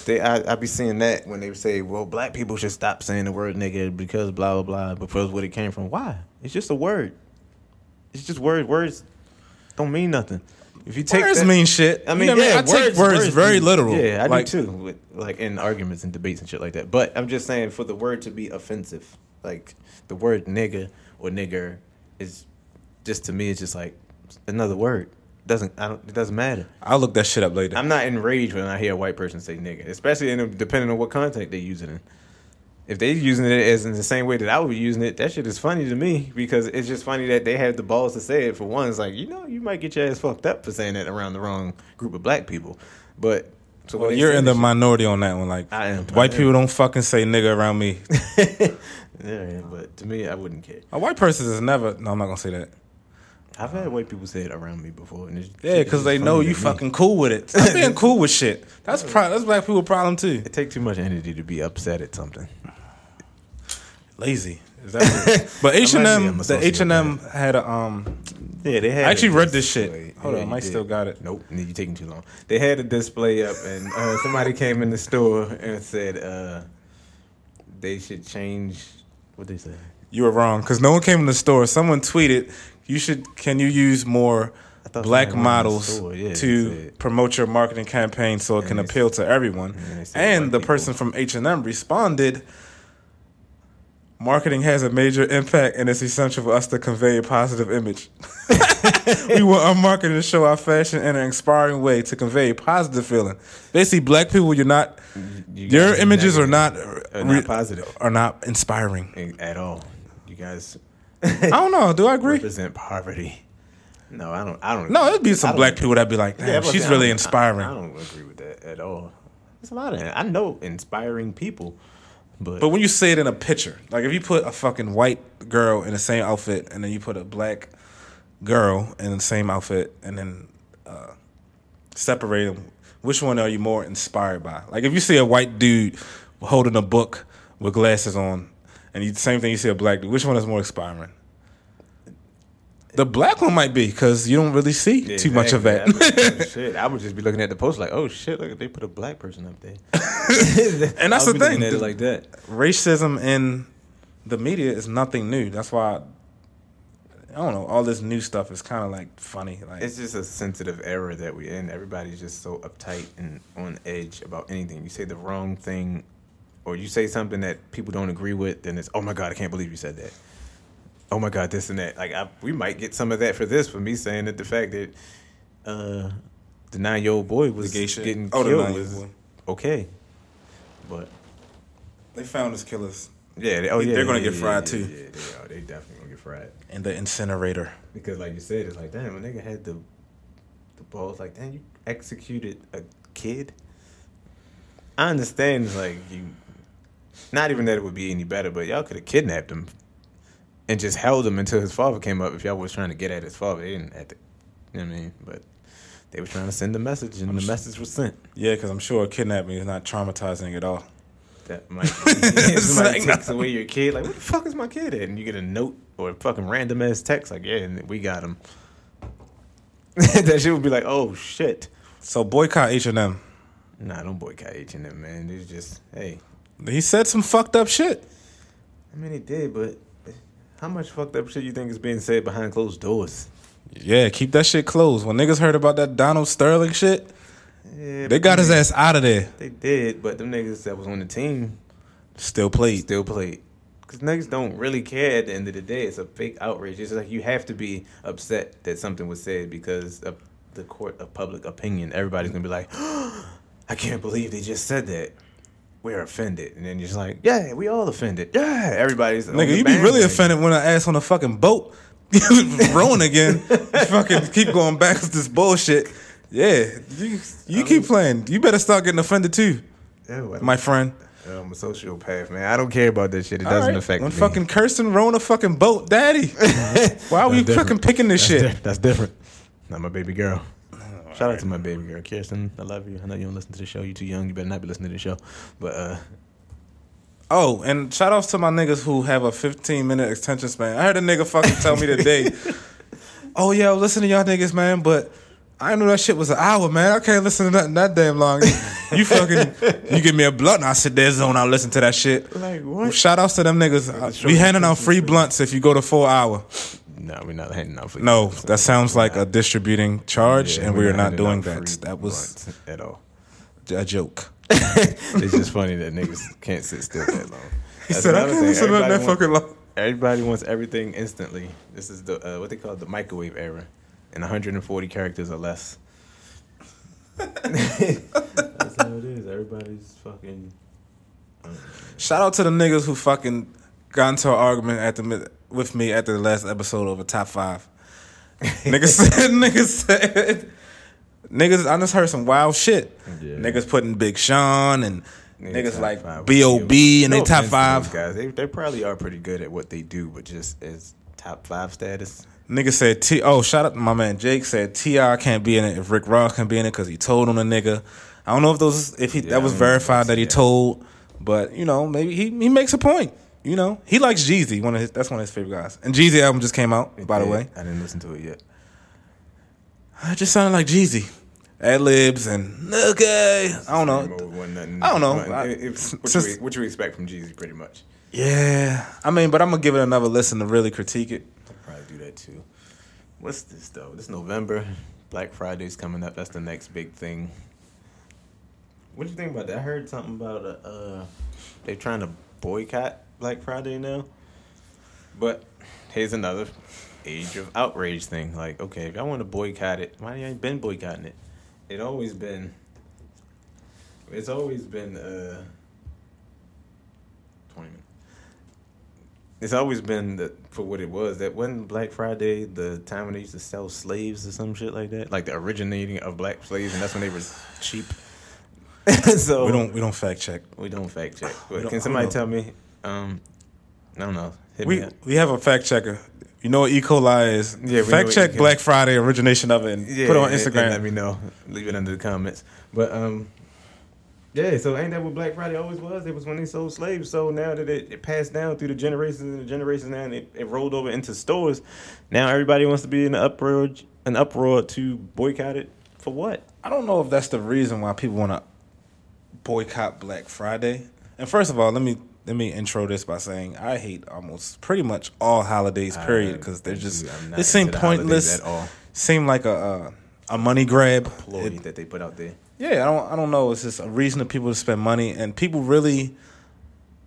they, I, I be seeing that when they say, "Well, black people should stop saying the word nigga because blah blah blah," because what it came from. Why? It's just a word. It's just words. Words don't mean nothing. If you take Words that- mean shit. I You mean, know yeah, I take words, very do- literal. Yeah, I like, do too. With, like in arguments and debates and shit like that. But I'm just saying, for the word to be offensive, like the word nigga or nigger is just to me, it's just like another word. Doesn't I don't? It doesn't matter. I'll look that shit up later. I'm not enraged when I hear a white person say nigga, especially in depending on what context they use it in. If they're using it as in the same way that I would be using it, that shit is funny to me because it's just funny that they have the balls to say it. For one, it's like you know you might get your ass fucked up for saying that around the wrong group of black people, but so well, you're in the that minority on that one. Like I am. white I am. people don't fucking say nigga around me. <laughs> yeah, yeah, but to me, I wouldn't care. A white person is never. No, I'm not gonna say that. I've had white people say it around me before, and it's, Yeah, because they know you me. fucking cool with it. <laughs> Stop being cool with shit. That's pro- that's black people problem too. It takes too much energy to be upset at something. Lazy. Is that <laughs> but H and M, the H and M had a um. Yeah, they had. I actually read this shit. Hold Yeah, on, I still got it. Nope, you're taking too long. They had a display up, and uh, somebody came in the store and said uh, they should change. What they say? You were wrong because no one came in the store. Someone tweeted, "You should. Can you use more black somebody went in the models store, yeah, to promote your marketing campaign so it And can appeal to everyone?" and And the people- person from H and M responded, "Marketing has a major impact, and it's essential for us to convey a positive image. <laughs> we want our marketing to show our fashion in an inspiring way to convey a positive feeling. Basically, black people, you're not." You Your images are not Are not positive. are not inspiring. at all. You guys I don't know. Do I agree? represent poverty. No, I don't. I don't. No, it'd be some black people that'd be like, damn, but she's really inspiring. I, I don't agree with that at all. There's a lot of. I know inspiring people, but, But when you say it in a picture, like if you put a fucking white girl in the same outfit and then you put a black girl in the same outfit and then uh, separate them, which one are you more inspired by? Like if you see a white dude holding a book with glasses on, and you the same thing you see a black dude, which one is more inspiring? The black one might be because you don't really see too much of that. I'd be like, oh, <laughs> shit, I would just be looking at the post like, oh shit, look, they put a black person up there. <laughs> And that's the thing. At it like that. racism in the media is nothing new. That's why I don't know. All this new stuff is kind of like funny. Like It's just a sensitive era that we're in. Everybody's just so uptight and on edge about anything. You say the wrong thing, or you say something that people don't agree with, then it's oh my god, I can't believe you said that. Oh my god, this and that. Like I, we might get some of that for this for me saying that the fact that uh, the nine year old boy was getting Oh, killed was okay, but they found his killers yeah, they, oh yeah, They're gonna yeah, get fried, yeah, too. Yeah, they are. They definitely gonna get fried. in the incinerator. Because like you said, it's like damn, a nigga had the the balls. Like damn, you executed a kid. I understand, like you, not even that it would be any better, but y'all could have kidnapped him and just held him until his father came up. If y'all was trying to get at his father, they didn't. You know what I mean? But they were trying to send a message, and the message was sent. Yeah, because I'm sure kidnapping is not traumatizing at all. That might be, <laughs> somebody like, takes away your kid. Like, what the fuck is my kid at? And you get a note or a fucking random ass text like, yeah, and we got him. <laughs> that shit would be like, oh shit. So boycott H and M. Nah, don't boycott H and M, man. It's just, hey. He said some fucked up shit. I mean, he did, but how much fucked up shit you think is being said behind closed doors? Yeah, keep that shit closed. When niggas heard about that Donald Sterling shit, Yeah, they got his ass out of there. They did, but them niggas that was on the team Still played. still played. Because niggas don't really care at the end of the day. It's a fake outrage. It's like you have to be upset that something was said because of the court of public opinion. Everybody's going to be like, <gasps> I can't believe they just said that. We're offended. And then you're just like, yeah, we all offended. Yeah, everybody's. on Nigga, the you be really bandwagon. offended when I ass on a fucking boat. <laughs> Rowing again. Fucking keep going back with this bullshit. Yeah, you you keep playing. You better start getting offended too, Yeah, well, my friend. I'm a sociopath, man. I don't care about that shit. It All doesn't right. affect when me. fucking cursing, rowing a fucking boat, daddy. <laughs> Why are we That's fucking picking this That's shit? di- that's different. Not my baby girl. Shout out to my baby girl, Kirsten. I love you. I know you don't listen to the show. You too young. You better not be listening to the show. But uh, Oh, and shout outs to my niggas who have a 15 minute extension span. I heard a nigga fucking tell me today, <laughs> oh, yeah, listen to y'all niggas, man, but I knew that shit was an hour, man. I can't listen to nothing that damn long. <laughs> You fucking, you give me a blunt and I sit there zone, I listen to that shit. like what? Shout outs to them niggas. We handing out free free. blunts if you go to four hour. No, we're not handing out free. No, blunts. that sounds like a distributing charge, Yeah, and we're we are not handing doing that. That was at all. a joke. <laughs> it's just funny that niggas can't sit still that long. <laughs> He That's said, I another can't thing. listen to that Everybody fucking long. Everybody wants everything instantly. This is the uh, what they call the microwave era, and 140 characters or less. That's how it is. Everybody's fucking. Shout out to the niggas who fucking got into an argument at the mid- with me after the last episode of over top five. <laughs> niggas said, <laughs> niggas said, niggas. I just heard some wild shit. Yeah. Niggas putting Big Sean and Niggas like B.O.B. and No they top five. guys. They they probably are pretty good at what they do, but just as top five status. Nigga said T. Oh, shout out to my man Jake said T.I. can't be in it if Rick Ross can be in it because he told on a nigga. I don't know if those if he Yeah, that was I don't know verified that he that's- told, but you know maybe he he makes a point. You know he likes Jeezy. One of his that's one of his favorite guys. And Jeezy album just came out by the way. I didn't listen to it yet. It just sounded like Jeezy. Ad libs and okay. I don't know. Nothing- I don't know. I- it- it- what, since- you, what you expect from Jeezy, pretty much. Yeah, I mean, but I'm gonna give it another listen to really critique it. I'll probably do that too. What's this though? This November, Black Friday's coming up. That's the next big thing. What do you think about that? I heard something about uh, uh they're trying to boycott Black Friday now. But here's another age of outrage thing. Like, okay, if y'all want to boycott it, why you ain't been boycotting it? It always been. It's always been uh. Twenty minutes. it's always been the, for what it was. That wasn't Black Friday the time when they used to sell slaves or some shit like that, like the originating of black slaves, and that's when they were cheap. <laughs> so we don't we don't fact check. we don't fact check. But can somebody tell me? Um, I don't know. Hit We we have a fact checker. You know what E. coli is? Yeah, fact check. Black Friday origination of it and Yeah, put it on and- and Instagram. let me know. Leave it under the comments. But um, yeah. So ain't that what Black Friday always was? It was when they sold slaves. So now that it, it passed down through the generations and the generations now, and it, it rolled over into stores. Now everybody wants to be in an uproar, an uproar to boycott it for what? I don't know if that's the reason why people want to boycott Black Friday. And first of all, let me let me intro this by saying I hate almost pretty much all holidays. Period, because they're just they seem pointless. at all. Seem like a a, a money grab. Ploy It- that they put out there. yeah, I don't I don't know. It's just a reason for people to spend money, and people really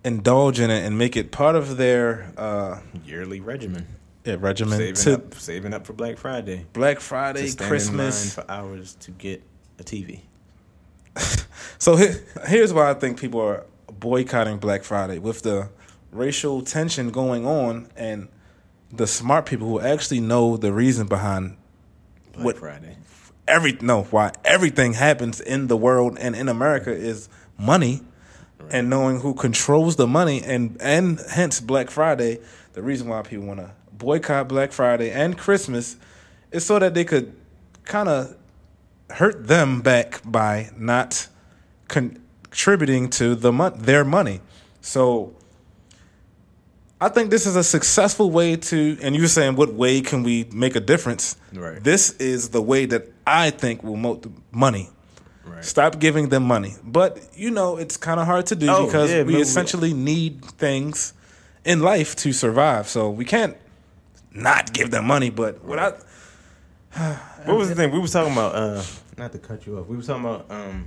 indulge in it and make it part of their uh, Yearly regimen. yeah, regimen Saving to up, saving up for Black Friday. Black Friday, Christmas. line for hours to get a TV. <laughs> So he- here's why I think people are boycotting Black Friday with the racial tension going on and the smart people who actually know the reason behind Black What- Friday. every no why everything happens in the world and in America is money and knowing who controls the money and and hence Black Friday the reason why people want to boycott Black Friday and Christmas is so that they could kind of hurt them back by not contributing to the mon- their money so I think this is a successful way to, and you were saying, what way can we make a difference? Right. This is the way that I think will moat the money. Right. Stop giving them money. But, you know, it's kind of hard to do Oh, because yeah, we but we- essentially need things in life to survive. So we can't not give them money. But without, What was the <sighs> thing we was talking about? Uh, not to cut you off. We were talking about um,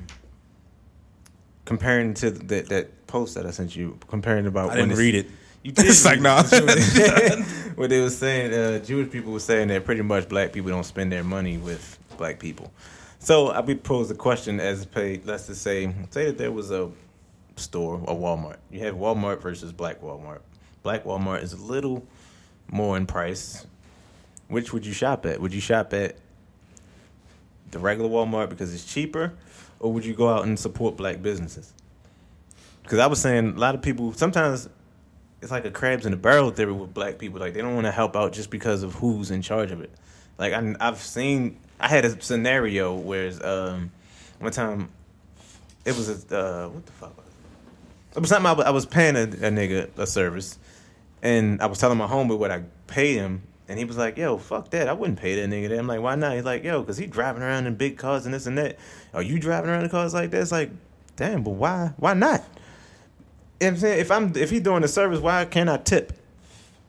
comparing to that that post that I sent you, comparing about I didn't read it. You did. <laughs> It's like, nah. <laughs> what they was saying, uh, Jewish people were saying that pretty much black people don't spend their money with black people. So I would pose a question as paid. Let's just say, say that there was a store, a Walmart. You have Walmart versus Black Walmart. Black Walmart is a little more in price. Which would you shop at? Would you shop at the regular Walmart because it's cheaper, or would you go out and support black businesses? Because I was saying a lot of people sometimes it's like a crabs in a barrel theory with black people. Like they don't want to help out just because of who's in charge of it. Like I, I've seen, I had a scenario where um, one time it was a uh, what the fuck was it? It was something I was, I was paying a, a nigga a service, and I was telling my homie what I paid him, and he was like, "Yo, fuck that! I wouldn't pay that nigga that." I'm like, "Why not?" He's like, "Yo, because he driving around in big cars and this and that. Are you driving around in cars like that?" It's like, damn, but why? Why not? You know I'm saying if I'm if he doing the service, why can't I tip?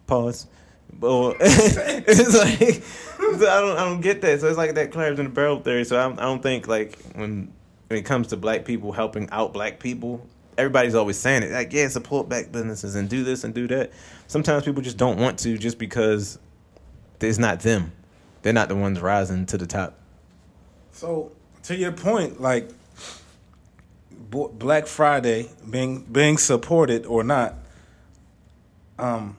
Pause. But <laughs> it's like I don't I don't get that. So it's like that crabs in the barrel theory. So I don't, I don't think like when when it comes to black people helping out black people, everybody's always saying it like yeah, support black businesses and do this and do that. Sometimes people just don't want to just because it's not them. They're not the ones rising to the top. So to your point, like Black Friday being being supported or not, um,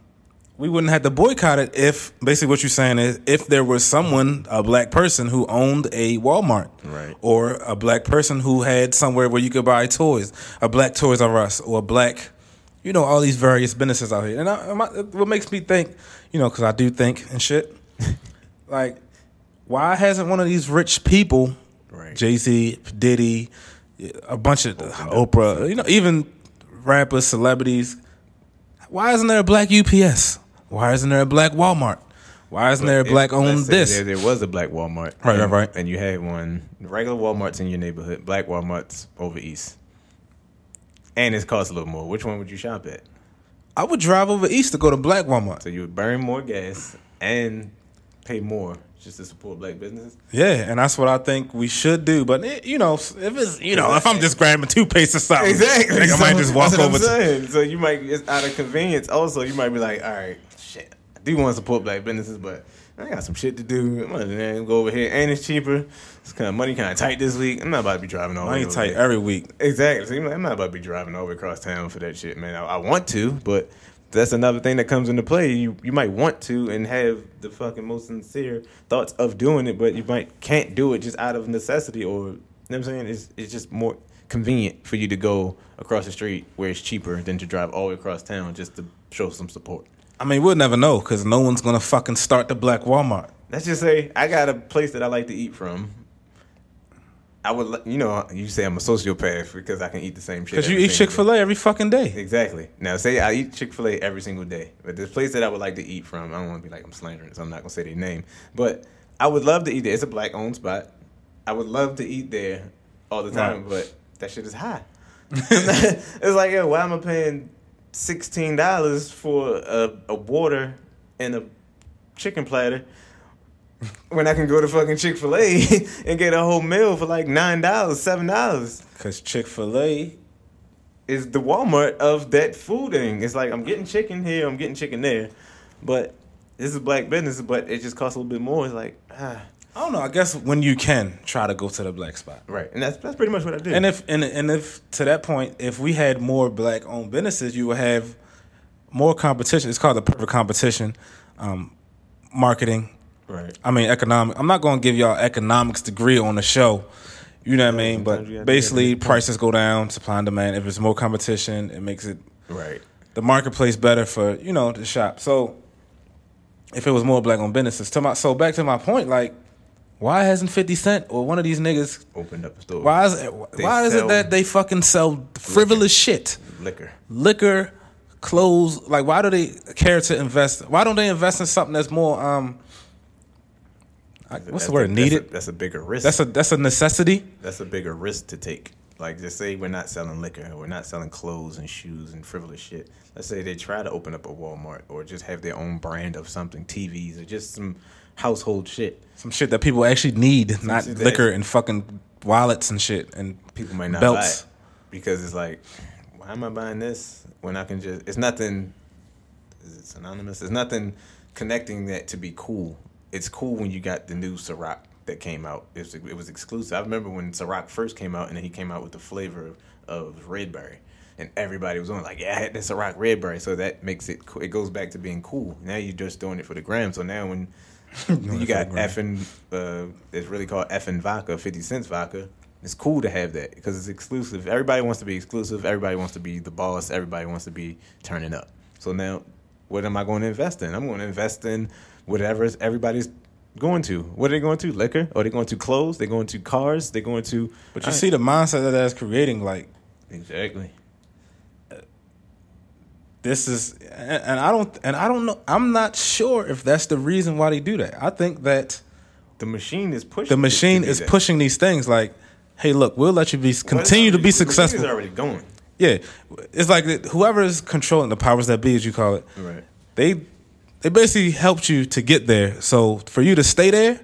we wouldn't have to boycott it if basically what you're saying is if there was someone a black person who owned a Walmart, Right. or a black person who had somewhere where you could buy toys, a black Toys R Us, or a black, you know, all these various businesses out here. And I, my, what makes me think, you know, because I do think and shit, <laughs> like, why hasn't one of these rich people, Right. Jay Z, Diddy, a bunch of Oprah, you know, even rappers, celebrities, why isn't there a black UPS? Why isn't there a black Walmart? Why isn't there a black owned this? There, there was a black Walmart. Right, right, right. And you had one regular Walmart's in your neighborhood, black Walmart's over east. And it costs a little more. Which one would you shop at? I would drive over east to go to black Walmart. So you would burn more gas and pay more just to support black business. Yeah, and that's what I think we should do. But eh, you know, if it's you know, if I'm just grabbing toothpaste or something, I think I might just walk over. To. So you might it's out of convenience. Also, you might be like, all right, shit, I do want to support black businesses, but I got some shit to do. I'm gonna go over here, and it's cheaper. It's kind of money kind of tight this week. I'm not about to be driving all the I way ain't over tight every week. Exactly. So I'm not about to be driving all the way across town for that shit, man. I, I want to, but that's another thing that comes into play. You you might want to and have the fucking most sincere thoughts of doing it, but you might can't do it just out of necessity or you know what I'm saying? It's it's just more convenient for you to go across the street where it's cheaper than to drive all the way across town just to show some support. I mean, we'll never know because no one's gonna fucking start the black Walmart. Let's just say I got a place that I like to eat from. I would, you know, you say I'm a sociopath because I can eat the same shit. Because you eat Chick Fil A every fucking day. Exactly. Now, say I eat Chick Fil A every single day, but the place that I would like to eat from, I don't want to be like I'm slandering, so I'm not gonna say their name, but I would love to eat there. It's a black owned spot. I would love to eat there all the time, Right. but that shit is high. <laughs> it's like, yo, why am I paying sixteen dollars for a, a water and a chicken platter when I can go to fucking Chick Fil A <laughs> and get a whole meal for like nine dollars, seven dollars? Because Chick Fil A, Is the Walmart of that food thing? It's like I'm getting chicken here, I'm getting chicken there, but this is black business, but it just costs a little bit more. It's like ah, I don't know. I guess when you can try to go to the black spot. right, and that's that's pretty much what I did. And if and, and if to that point, if we had more black owned businesses, you would have more competition. It's called the perfect competition. Um, marketing. Right, I mean economic. I'm not going to give y'all economics degree on the show. You know what I mean? But basically, prices go down, supply and demand. If there's more competition, it makes it right, the marketplace better for you know the shop. So if it was more black owned businesses, to my so back to my point, like why hasn't Fifty Cent or one of these niggas? opened up a store. Why is it? Why is it that they fucking sell frivolous shit, liquor? liquor, clothes? Like why do they care to invest? Why don't they invest in something that's more um? I- What's the word? Needed. That's a, that's a bigger risk. That's a that's a necessity. that's a bigger risk to take. Like, just say we're not selling liquor, we're not selling clothes and shoes and frivolous shit. Let's say they try to open up a Walmart or just have their own brand of something, TVs or just some household shit. Some shit that people actually need, not liquor and fucking wallets and shit and People might not belts. buy it because it's like, why am I buying this when I can just? It's nothing. Is it synonymous? It's nothing connecting that to be cool. It's cool when you got the new Ciroc that came out. It was, it was exclusive. I remember when Ciroc first came out, and then he came out with the flavor of, red berry, and everybody was on like, yeah, I had the Ciroc red berry, so that makes it. It goes back to being cool. Now you're just doing it for the gram. So now when <laughs> you got effing, uh, it's really called Effen vodka, fifty cents vodka. It's cool to have that because it's exclusive. Everybody wants to be exclusive. Everybody wants to be the boss. Everybody wants to be turning up. So now, what am I going to invest in? I'm going to invest in whatever everybody's going to. What are they going to? Liquor? Are they going to clothes? They're going to cars? They're going to. But you see the mindset that that's creating, like exactly. this is, and, and I don't, and I don't know. I'm not sure if that's the reason why they do that. I think that The machine is pushing. the machine is that. pushing these things. Like, hey, look, we'll let you be continue to be the successful. already going. Yeah, it's like whoever is controlling the powers that be, as you call it, Right. they they basically helped you to get there. So for you to stay there,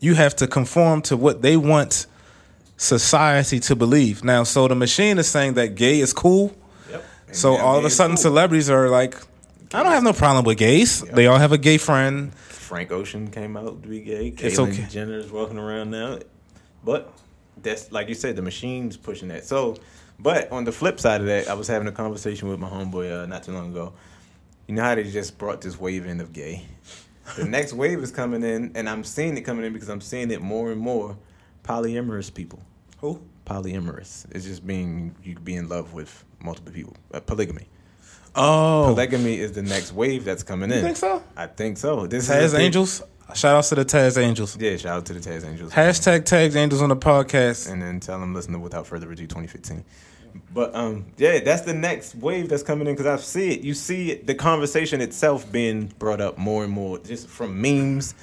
you have to conform to what they want society to believe. Now, so the machine is saying that gay is cool. Yep. So now all of a sudden, cool. celebrities are like, I don't have no problem with gays. Yep. They all have a gay friend. Frank Ocean came out to be gay. It's Caitlyn okay. Jenner is walking around now, but that's like you said, the machine's pushing that. So, but on the flip side of that, I was having a conversation with my homeboy uh, not too long ago. You know how they just brought this wave in of gay. The <laughs> next wave is coming in, and I'm seeing it coming in because I'm seeing it more and more. Polyamorous people. Who? Polyamorous. It's just being you could be in love with multiple people. Uh, polygamy. Oh, Polygamy is the next wave that's coming in. you think so? I think so. This is Taz big- Angels. Shout out to the Taz Angels. Yeah, shout out to the Taz Angels. Hashtag Taz Angels on the podcast. and then tell them listen to without further ado 2015. But um, yeah, that's the next wave that's coming in because I see it. You see it, the conversation itself being brought up more and more, just from memes,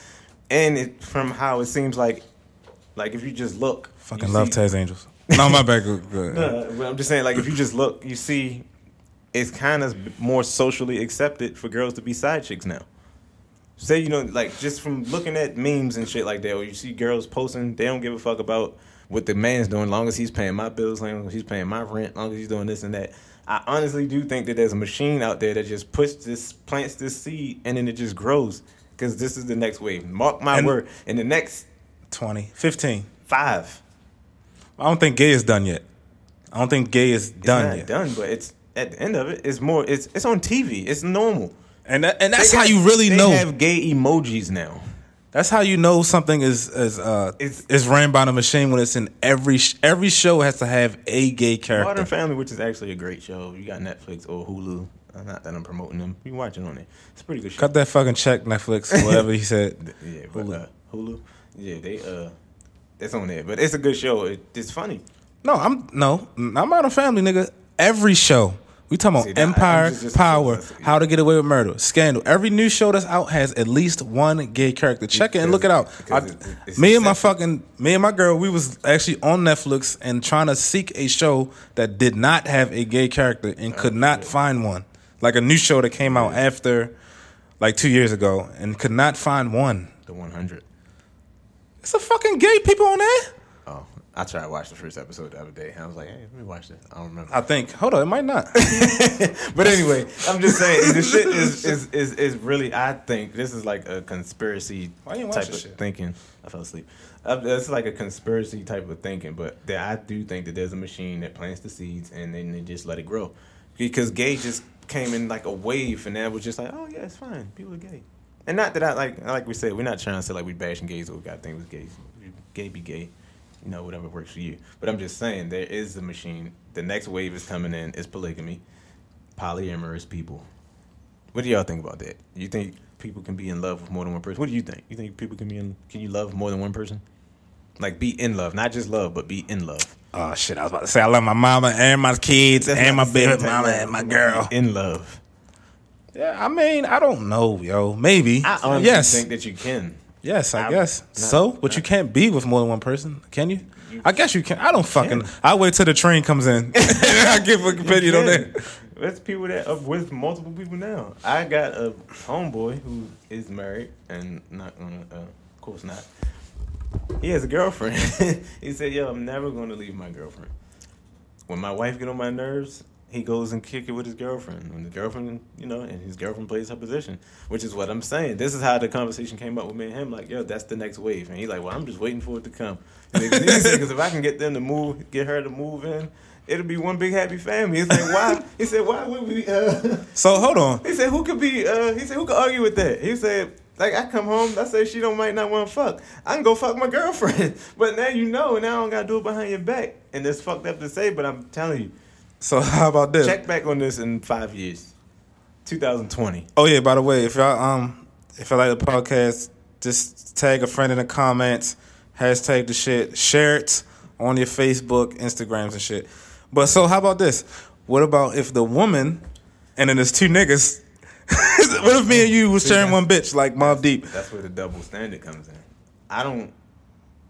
and it, from how it seems like, like if you just look, Fucking love see- Taz Angels. No, my good. <laughs> Uh, but I'm just saying, like if you just look, you see, it's kind of more socially accepted for girls to be side chicks now. Say you know, like just from looking at memes and shit like that, or you see girls posting, they don't give a fuck about what the man's doing, long as he's paying my bills, long as he's paying my rent, long as he's doing this and that. I honestly do think that there's a machine out there that just puts this, plants this seed, and then it just grows. Because this is the next wave. Mark my And- word. In the next 20, 15. five, I don't think gay is done yet. I don't think gay is it's done not yet. done, but it's at the end of it, it's more. It's it's on TV. It's normal. And that, and that's They how got- you really they know. have gay emojis now. That's how you know something is is uh It's- is ran by the machine when it's in every sh- every show has to have a gay character. Modern Family, which is actually a great show. You got Netflix or Hulu. Uh, Not that I'm promoting them. You can watch it on there. It's a pretty good show. Cut that fucking check, Netflix, whatever he said. <laughs> Yeah, but Hulu. uh, Hulu. Yeah, they uh, that's on there. But it's a good show. It, it's funny. No, I'm no, I'm not a family nigga. Every show. We talking about See, Empire, I'm just- just- Power, How to Get Away with Murder, Scandal. Every new show that's out has at least one gay character. Check it and look it out. I, it- me and my fucking me and my girl, we was actually on Netflix and trying to seek a show that did not have a gay character and oh, could not find one. Like a new show that came out after, like two years ago, and could not find one. The 100. It's a fucking gay people on there. I tried to watch the first episode the other day. And I was like, hey, let me watch this. I don't remember. I think. Hold on, it might not. <laughs> but anyway, I'm just saying the <laughs> shit is, is is is really. I think this is like a conspiracy Why you watch type of shit? thinking. I fell asleep. Uh, It's like a conspiracy type of thinking, but that I do think that there's a machine that plants the seeds and then they just let it grow. Because gay just came in like a wave, and then it was just like, oh yeah, it's fine. People are gay, and not that I like like we said, we're not trying to say like we bashing gays or we got things with gays. Gay be gay you know, whatever works for you. But I'm just saying, there is a machine. The next wave is coming in. Is polygamy, polyamorous people. What do y'all think about that? You think people can be in love with more than one person? What do you think? You think people can be in? Can you love more than one person? Like be in love, not just love, but be in love. Oh shit! I was about to say I love my mama and my kids That's and my baby mama and my girl. in love. Yeah, I mean, I don't know, yo. Maybe. I honestly yes. think that you can. Yes, I I- guess. not- so, but you can't be with more than one person, can you? I guess you can. I don't fucking. I wait till the train comes in. <laughs> I give a opinion on that. There's people that are with multiple people now. I got a homeboy who is married and not gonna, uh, of course not. He has a girlfriend. <laughs> he said, "Yo, I'm never gonna leave my girlfriend. When my wife get on my nerves, he goes and kick it with his girlfriend. When the girlfriend, you know, and his girlfriend plays her position, which is what I'm saying. This is how the conversation came up with me and him. Like, yo, that's the next wave. And he's like, well, I'm just waiting for it to come. Because if I can get them to move, get her to move in." It'll be one big happy family. He's like, why? He said, why would we? Uh, <laughs> So hold on. he said, who could be? Uh, he said, who could argue with that? He said, like, I come home, I say she don't might not want to fuck. I can go fuck my girlfriend, <laughs> but now you know, and now I don't gotta do it behind your back. And it's fucked up to say, but I'm telling you, So <laughs> how about this? check back on this in five years, 2020. Oh yeah. By the way, if y'all um if you like the podcast, just tag a friend in the comments. Hashtag the shit. Share it on your Facebook, Instagrams, and shit. But so how about this? What about if the woman and then there's two niggas? <laughs> what if me and you was sharing one bitch like Mobb Deep? That's where the double standard comes in. I don't,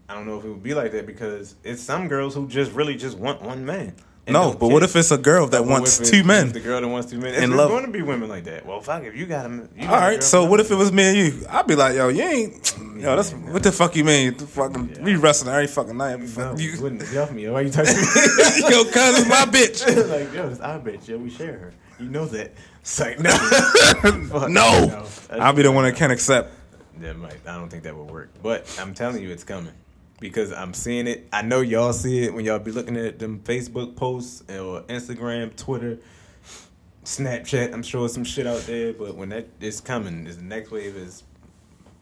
I don't know if it would be like that because it's some girls who just really just want one man. And No, but what if it's a girl that But wants it- two if men? The girl that wants two men. There's love. going to be women like that. Well, fuck, if you got them. You All right, so what if it was me and you? I'd be like, yo, you ain't, <tsk> yo, that's what the fuck you mean? The fucking, we wrestling every fucking night. No, Fuck you you, wouldn't get off me. Why you <laughs> talking to me? <laughs> yo, cuz it's my <laughs> bitch. like, yo, it's our bitch. Yo, we share her. You know that. It's like, no. Fuck, No, I'll be the one that can't accept. That might. I don't think that would work. But I'm telling you, it's coming because I'm seeing it. I know y'all see it when y'all be looking at them Facebook posts or Instagram, Twitter, Snapchat. I'm sure some shit out there. But when that is coming, is the next wave is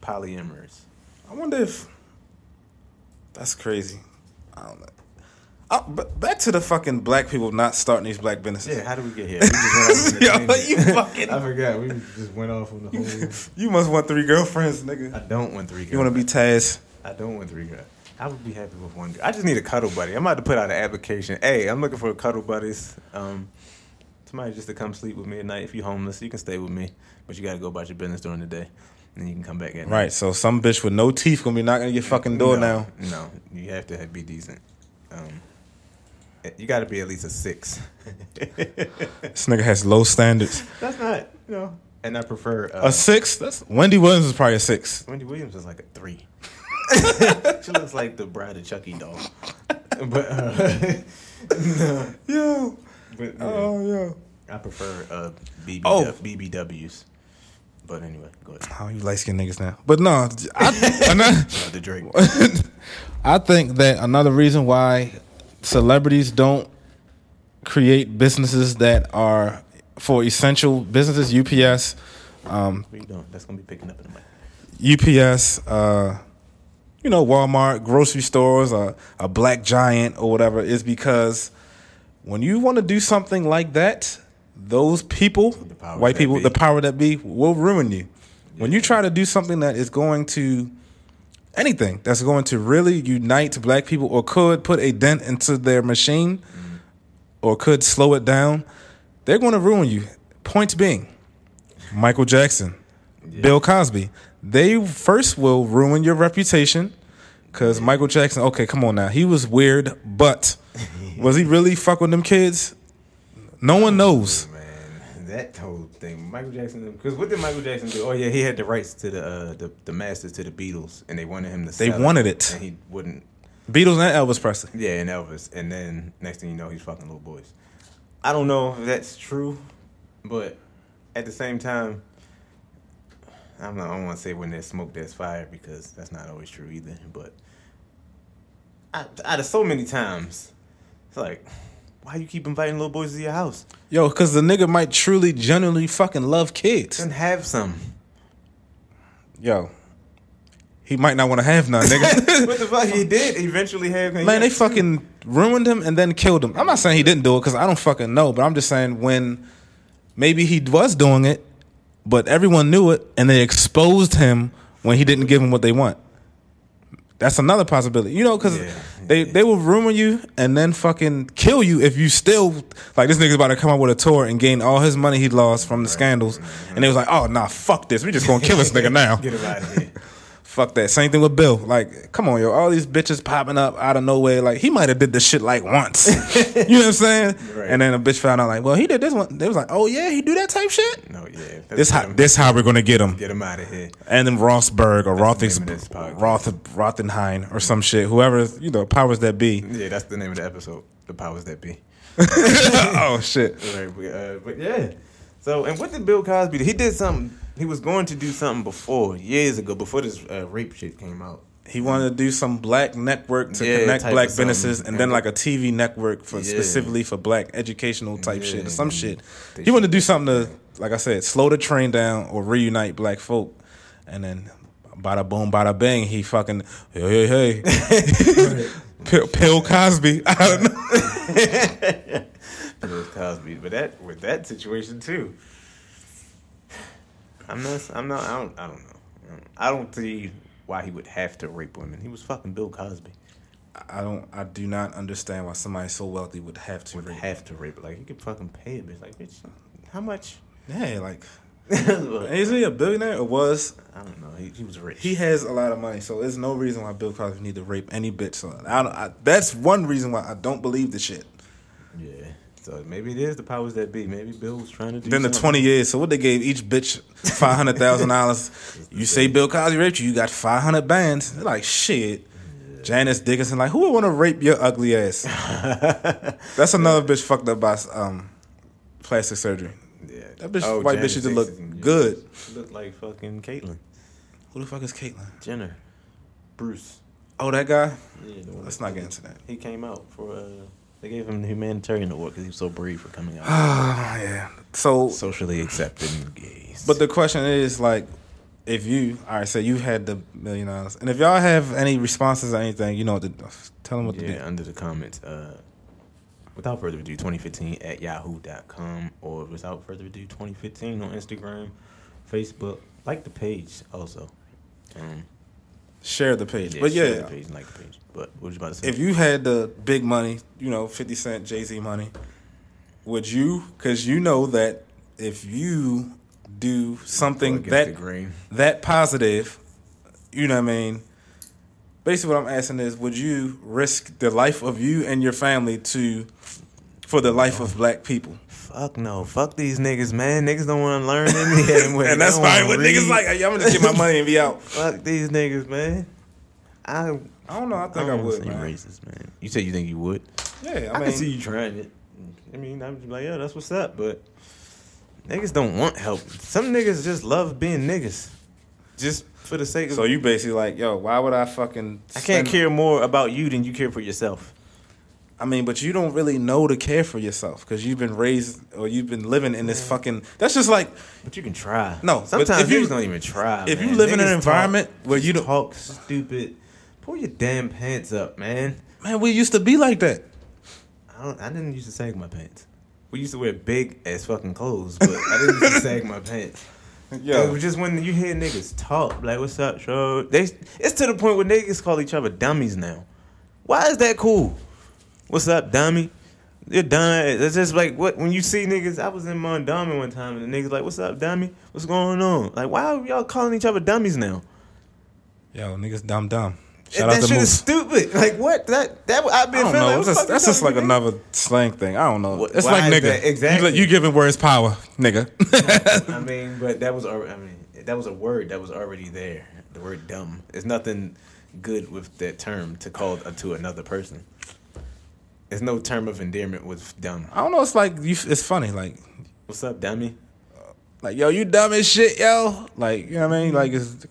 polyamorous. I wonder if that's crazy. I don't know. Uh, but back to the fucking black people not starting these black businesses. Yeah, how do we get here? We just went off <laughs> Yo, you fucking- I forgot. We just went off on the whole. <laughs> You must want three girlfriends, nigga. I don't want three girls. You want to be Taz? I don't want three girls. I would be happy with one girl. I just need a cuddle buddy. I'm about to put out an application. Hey, I'm looking for cuddle buddies. Um, somebody just to come sleep with me at night. If you're homeless, you can stay with me, but you got to go about your business during the day, and then you can come back at night. Right. So some bitch with no teeth gonna be knocking at your fucking door no, now. No, you have to have, be decent. Um, you got to be at least a six. <laughs> This nigga has low standards. That's not, you know. And I prefer uh, A six? That's Wendy Williams is probably a six. Wendy Williams is like a three. <laughs> she looks like the bride of Chucky doll. But uh, no, <laughs> Yo. but yeah, Oh yo. I prefer uh, BBW, Oh. BBWs. But anyway, go ahead. Oh, you light skinned niggas now. But no, I, Uh, the Drake. I think that another reason why celebrities don't create businesses that are for essential businesses. UPS, um, What you doing? That's gonna be picking up in a minute. UPS, uh, you know, Walmart, grocery stores, a, a Black Giant or whatever, is because when you want to do something like that, those people, white people, be. the power that be, will ruin you. When you try to do something that is going to anything that's going to really unite black people or could put a dent into their machine mm-hmm. or could slow it down, they're going to ruin you. Point being, Michael Jackson, Bill Cosby, they first will ruin your reputation because Michael Jackson, okay, come on now, he was weird, but <laughs> was he really fuck with them kids? No one knows. Man, that whole thing, Michael Jackson. Because what did Michael Jackson do? Oh yeah, he had the rights to the uh, the, the masters to the Beatles, and they wanted him to. They wanted it. and he wouldn't. Beatles and Elvis Presley. Yeah, and Elvis, and then next thing you know, he's fucking little boys. I don't know if that's true, but at the same time, I'm not. I don't want to say when there's smoke, there's fire because that's not always true either. But I, out of so many times, it's like, why you keep inviting little boys to your house? Yo, because the nigga might truly, genuinely fucking love kids. And have some. Yo, he might not want to have none, nigga. <laughs> what the fuck? He did eventually have. Man, they fucking ruined him and then killed him. I'm not saying he didn't do it because I don't fucking know, but I'm just saying when maybe he was doing it, but everyone knew it and they exposed him when he didn't give them what they want. That's another possibility, you know, because Yeah, they they will ruin you and then fucking kill you if you still like this nigga's about to come up with a tour and gain all his money he lost from the scandals, and they was like, oh nah, fuck this, we just gonna kill this nigga <laughs> now. Get him out of here. Fuck that. Same thing with Bill. Like, come on, yo. All these bitches popping up out of nowhere. Like, he might have did this shit like once. <laughs> you know what I'm saying? Right. And then a bitch found out like, well, he did this one. They was like, oh yeah, he do that type shit. No, yeah. This how him, this how we're gonna get him. get him out of here. And then Rossberg or That's the Rothings, name of this podcast. Roth Rothenheim or some shit. Whoever you know powers that be. Yeah, that's the name of the episode. The powers that be. <laughs> oh shit. Right, but, uh, but yeah. So, and what did Bill Cosby do? He did something. He was going to do something before, years ago, before this uh, rape shit came out. He wanted to do some black network to Yeah, connect black businesses, and then like a TV network for Yeah. specifically for black educational type shit or some shit. They He wanted to do something to, like I said, slow the train down or reunite black folk, and then bada boom, bada bang, he fucking hey hey hey, <laughs> Pill, Pill Cosby. I don't know. <laughs> Bill Cosby, but that with that situation too. I'm not. I'm not. I don't. I don't know. I don't see why he would have to rape women. He was fucking Bill Cosby. I don't. I do not understand why somebody so wealthy would have to. Would rape. have to rape. Like he could fucking pay a bitch. Like bitch, how much? Yeah, like <laughs> is he a billionaire or was? I don't know. He, he was rich. He has a lot of money, so there's no reason why Bill Cosby need to rape any bitch. So I don't, I, that's one reason why I don't believe the shit. yeah. So maybe it is the powers that be. Maybe Bill was trying to do. Then the something. twenty years. So what they gave each bitch five hundred thousand dollars. <laughs> You say Bill Cosby raped you, you got five hundred bands. They're like shit. Janice Dickinson, like who would want to rape your ugly ass? <laughs> That's another bitch fucked up by um, plastic surgery. Yeah. That bitch- white bitch Janet used to look good. She looked like fucking Caitlyn Who the fuck is Caitlyn? Jenner, Bruce. Oh, that guy. Yeah, Let's not get into that. He came out for. Uh, they gave him the humanitarian award because he was so brave for coming out. <sighs> Ah, yeah. So Socially accepted gays. But the question is like, if you, all right, so you had the million dollars, and if y'all have any responses or anything, you know, what to, tell them what to yeah, do. under the comments. Uh, without further ado, 2015 at yahoo.com or without further ado, 2015 on Instagram, Facebook. Like the page also. Um, Share the page. yeah, but share yeah, the page and like the page. But what was you about to say? if you had the big money, you know, Fifty Cent, Jay Z money, would you? Because you know that if you do something that grain. that positive, you know what I mean. Basically, what I'm asking is, would you risk the life of you and your family to, for the life of black people? Fuck no. Fuck these niggas, man. Niggas don't want to learn anyway. <laughs> and that's They don't what niggas like, hey, I'm gonna just get my <laughs> money and be out. Fuck these niggas, man. I, I don't know. I think I, don't wanna would, say man. racist, man. You said you think you would. Yeah, I, I, mean, can see you trying it. I mean, I'm just like, yeah, that's what's up. But niggas don't want help. Some niggas just love being niggas, just for the sake of. so you basically like, yo, why would I fucking? I can't care more about you than you care for yourself. I mean, but you don't really know to care for yourself because you've been raised or you've been living in this fucking. That's just like But you can try. No, sometimes if you- niggas don't even try. if you man. live in an environment talk, where you don't- talk stupid, pull your damn pants up, man. man, we used to be like that. I don't. I didn't used to sag my pants. We used to wear big ass fucking clothes, but I didn't used to <laughs> sag my pants. It was just when you hear niggas talk, like, "What's up, bro?" They, it's to the point where niggas call each other dummies now. Why is that cool? What's up, dummy? You're done. It's just like what when you see niggas. I was in Mondawmin one time, and the niggas like, "What's up, dummy? What's going on?" Like, why are y'all calling each other dummies now? Yo, niggas dumb dumb. Shout out that shit Moose. is stupid. Like what? That that I've I been don't feeling. know. Like, just, that's just like another slang thing. I don't know. What- it's like nigga. that? Exactly. You, you giving words power, nigga. <laughs> I mean, but that was I mean, that was a word that was already there. The word dumb. There's nothing good with that term to call to another person. There's no term of endearment with dumb. I don't know. It's like you. It's funny. Like What's up, dummy? like yo, you dumb as shit, yo. Like you know what I mean? Like it's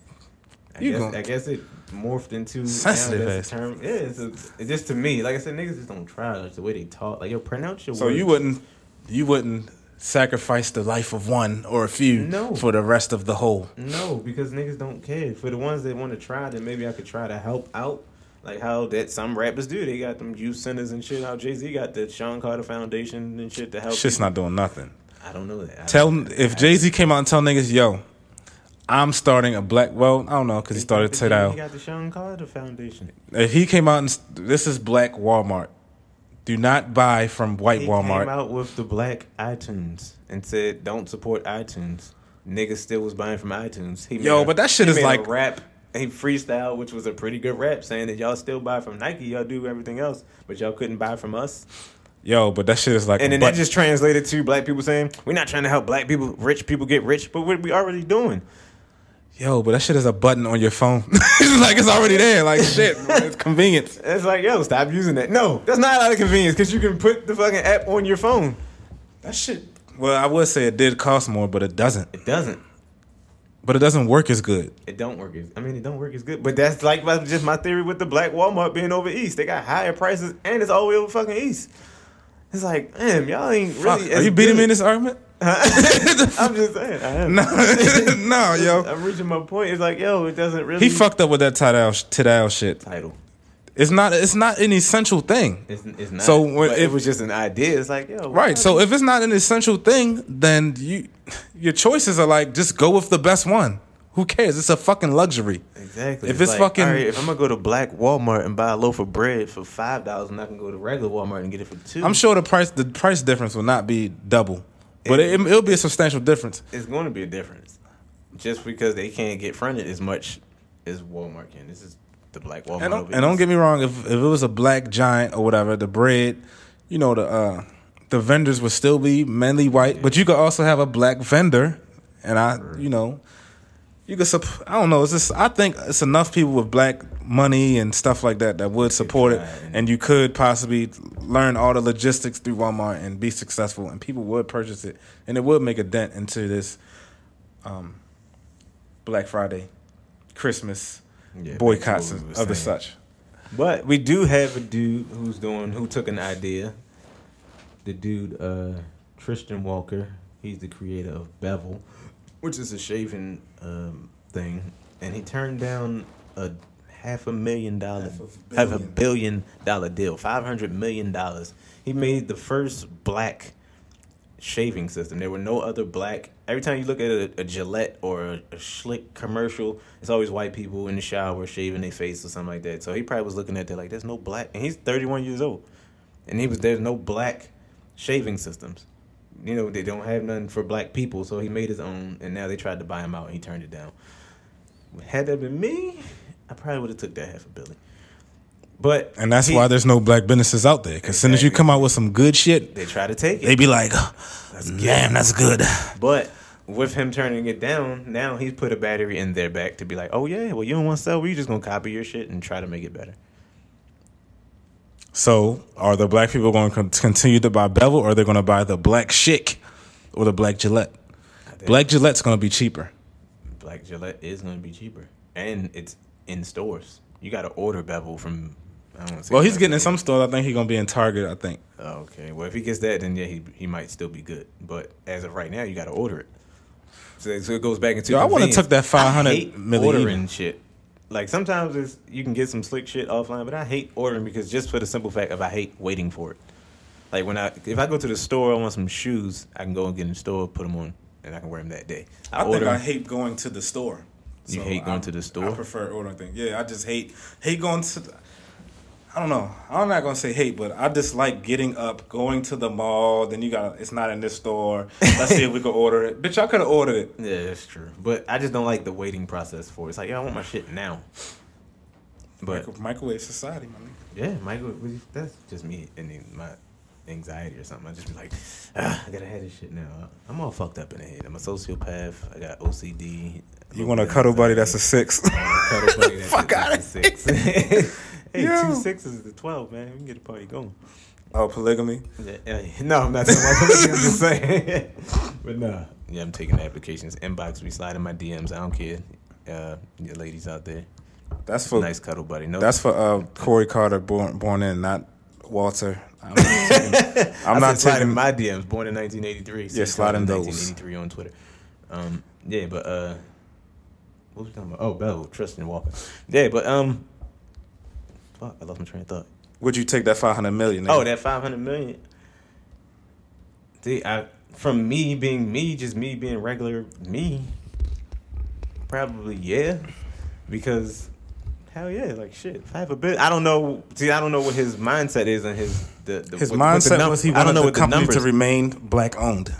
I You guess, gon- I guess it morphed into Sensitive ass. a term. Yeah, it's, a, it's just to me. Like I said, niggas just don't try. Like the way they talk. Like yo, pronounce your so words. you wouldn't you wouldn't sacrifice the life of one or a few No. for the rest of the whole. No, because niggas don't care. For the ones that want to try, then maybe I could try to help out. Like how that some rappers do. They got them youth centers and shit. How Jay Z got the Shawn Carter Foundation and shit to help. Shit's people. not doing nothing. I don't know that. I Tell don't- if Jay Z came out and tell niggas, yo, I'm starting a black. Well, I don't know because he started He today. got the Shawn Carter Foundation. If he came out and this is black Walmart, do not buy from white He Walmart. came out with the black iTunes and said, "Don't support iTunes." Niggas still was buying from iTunes. He Yo, a- but that shit he is like- rap. He freestyle, which was a pretty good rap, saying that y'all still buy from Nike, y'all do everything else, but y'all couldn't buy from us. Yo, but that shit is like. And then that just translated to black people saying, "We're not trying to help black people, rich people get rich, but what we already doing." yo, but that shit is a button on your phone. <laughs> it's like it's already there. Like <laughs> shit, it's convenience. It's like, yo, stop using that. No, that's not out of convenience because you can put the fucking app on your phone. That shit. Well, I would say it did cost more, but it doesn't. It doesn't. But it doesn't work as good. It don't work. As, I mean, it don't work as good. But that's like my, just my theory with the black Walmart being over east. They got higher prices and it's all the way over fucking east. It's like, damn, y'all ain't Fuck, really. are you beating good. me in this argument? <laughs> I'm just saying. I am. No, <laughs> no, yo. I'm reaching my point. It's like, yo, it doesn't really. He fucked up with that Tidal Tidal shit. title. It's not. It's not an essential thing. It's, it's not. So when- it was just an idea. It's like, yo, Right. So if it's not an essential thing, then you your choices are like just go with the best one. Who cares? It's a fucking luxury. Exactly. If it's like, fucking- right, if I'm gonna go to Black Walmart and buy a loaf of bread for five dollars, and I can go to regular Walmart and get it for two. I'm sure the price the price difference will not be double, but it, it'll be a substantial difference. it's going to be a difference, just because they can't get fronted as much as Walmart can. This is the Black Walmart. And don't, and don't get me wrong, if if it was a black giant or whatever, the bread, you know the uh, the vendors would still be mainly white, but you could also have a black vendor, and I, you know, you could. Sup- I don't know. It's just I think it's enough people with black money and stuff like that that would support it, and you could possibly learn all the logistics through Walmart and be successful, and people would purchase it, and it would make a dent into this um, Black Friday, Christmas Yeah, boycotts back to what we of the such. But we do have a dude who's doing who took an idea. The dude, uh, Tristan Walker. He's the creator of Bevel, which is a shaving um, thing, and he turned down a half a million dollar, Half a half a billion. billion dollar deal, five hundred million dollars. He made the first black shaving system. There were no other black. Every time you look at a, a Gillette or a, a Schick commercial, it's always white people in the shower shaving their face or something like that. So he probably was looking at that like, there's no black, and he's 31 years old, and he was there's no black shaving systems. You know they don't have none for black people, so he made his own, and now they tried to buy him out, and he turned it down. Had that been me, I probably would have took that half a billion. But And that's he- why there's no black businesses out there. Because as soon as you come out with some good shit, they try to take it. they be like, damn, that's good. But with him turning it down, now he's put a battery in their back to be like, oh yeah, well you don't want to sell, we just gonna copy your shit and try to make it better. So are the black people going to continue to buy Bevel or are they going to buy the black Schick or the black Gillette? Black Gillette's going to be cheaper. Black Gillette is gonna be cheaper, and it's in stores. You got to order bevel from I don't say Well, he's getting in some stores. I think he's gonna be in Target. I think. Okay. Well, if he gets that, then yeah, he he might still be good. But as of right now, you got to order it. So, so it goes back into. Yo, I wanna tuck that 500 I ordering shit. Like sometimes it's, you can get some slick shit offline, but I hate ordering because just for the simple fact of I hate waiting for it. Like when I if I go to the store, I want some shoes. I can go and get in the store, put them on, and I can wear them that day. I, order think I 'em. hate going to the store. You hate going I- to the store? I prefer ordering things. Yeah, I just hate hate going to. The, I don't know. I'm not gonna say hate, but I just like getting up, going to the mall. Then you got it's not in this store. Let's see if we can order it. Bitch, I could have ordered it. Yeah, that's true. But I just don't like the waiting process for it. It's like, yeah, I want my shit now. But Micro- microwave society, my nigga. Yeah, Michael, that's just me and my anxiety or something. I just be like, ah, I gotta have this shit now. I'm all fucked up in the head. I'm a sociopath. I got OCD. You want a cuddle buddy that's a six? cuddle buddy that's <laughs> Fuck that's a six. <laughs> hey, Yo. two sixes is the twelve, man. We can get the party going. oh, polygamy. Yeah, yeah. <laughs> no, I'm not talking about polygamy, I'm just saying. <laughs> but nah, yeah, I'm taking the applications. Inbox, we slide in my DMs. I don't care. Uh, you ladies out there, That's for nice cuddle buddy. No, that's for uh, Corey Carter, born born in, not Walter. I'm not <laughs> taking, I'm not said slide taking my DMs. Born in 1983. Yeah, sliding in those. 1983 on Twitter. Um, yeah, but uh, what was we talking about? Oh, Bell, Tristan Walker. Yeah, but um, fuck, I lost my train of thought. Would you take that five hundred million? Oh, that 500 million. See, I from me being me, just me being regular me. Probably yeah, because hell yeah, like shit. Have a bit, I don't know. See, I don't know what his mindset is and his the, the His what- what the mindset num- was he I don't know the what the company to remain black owned.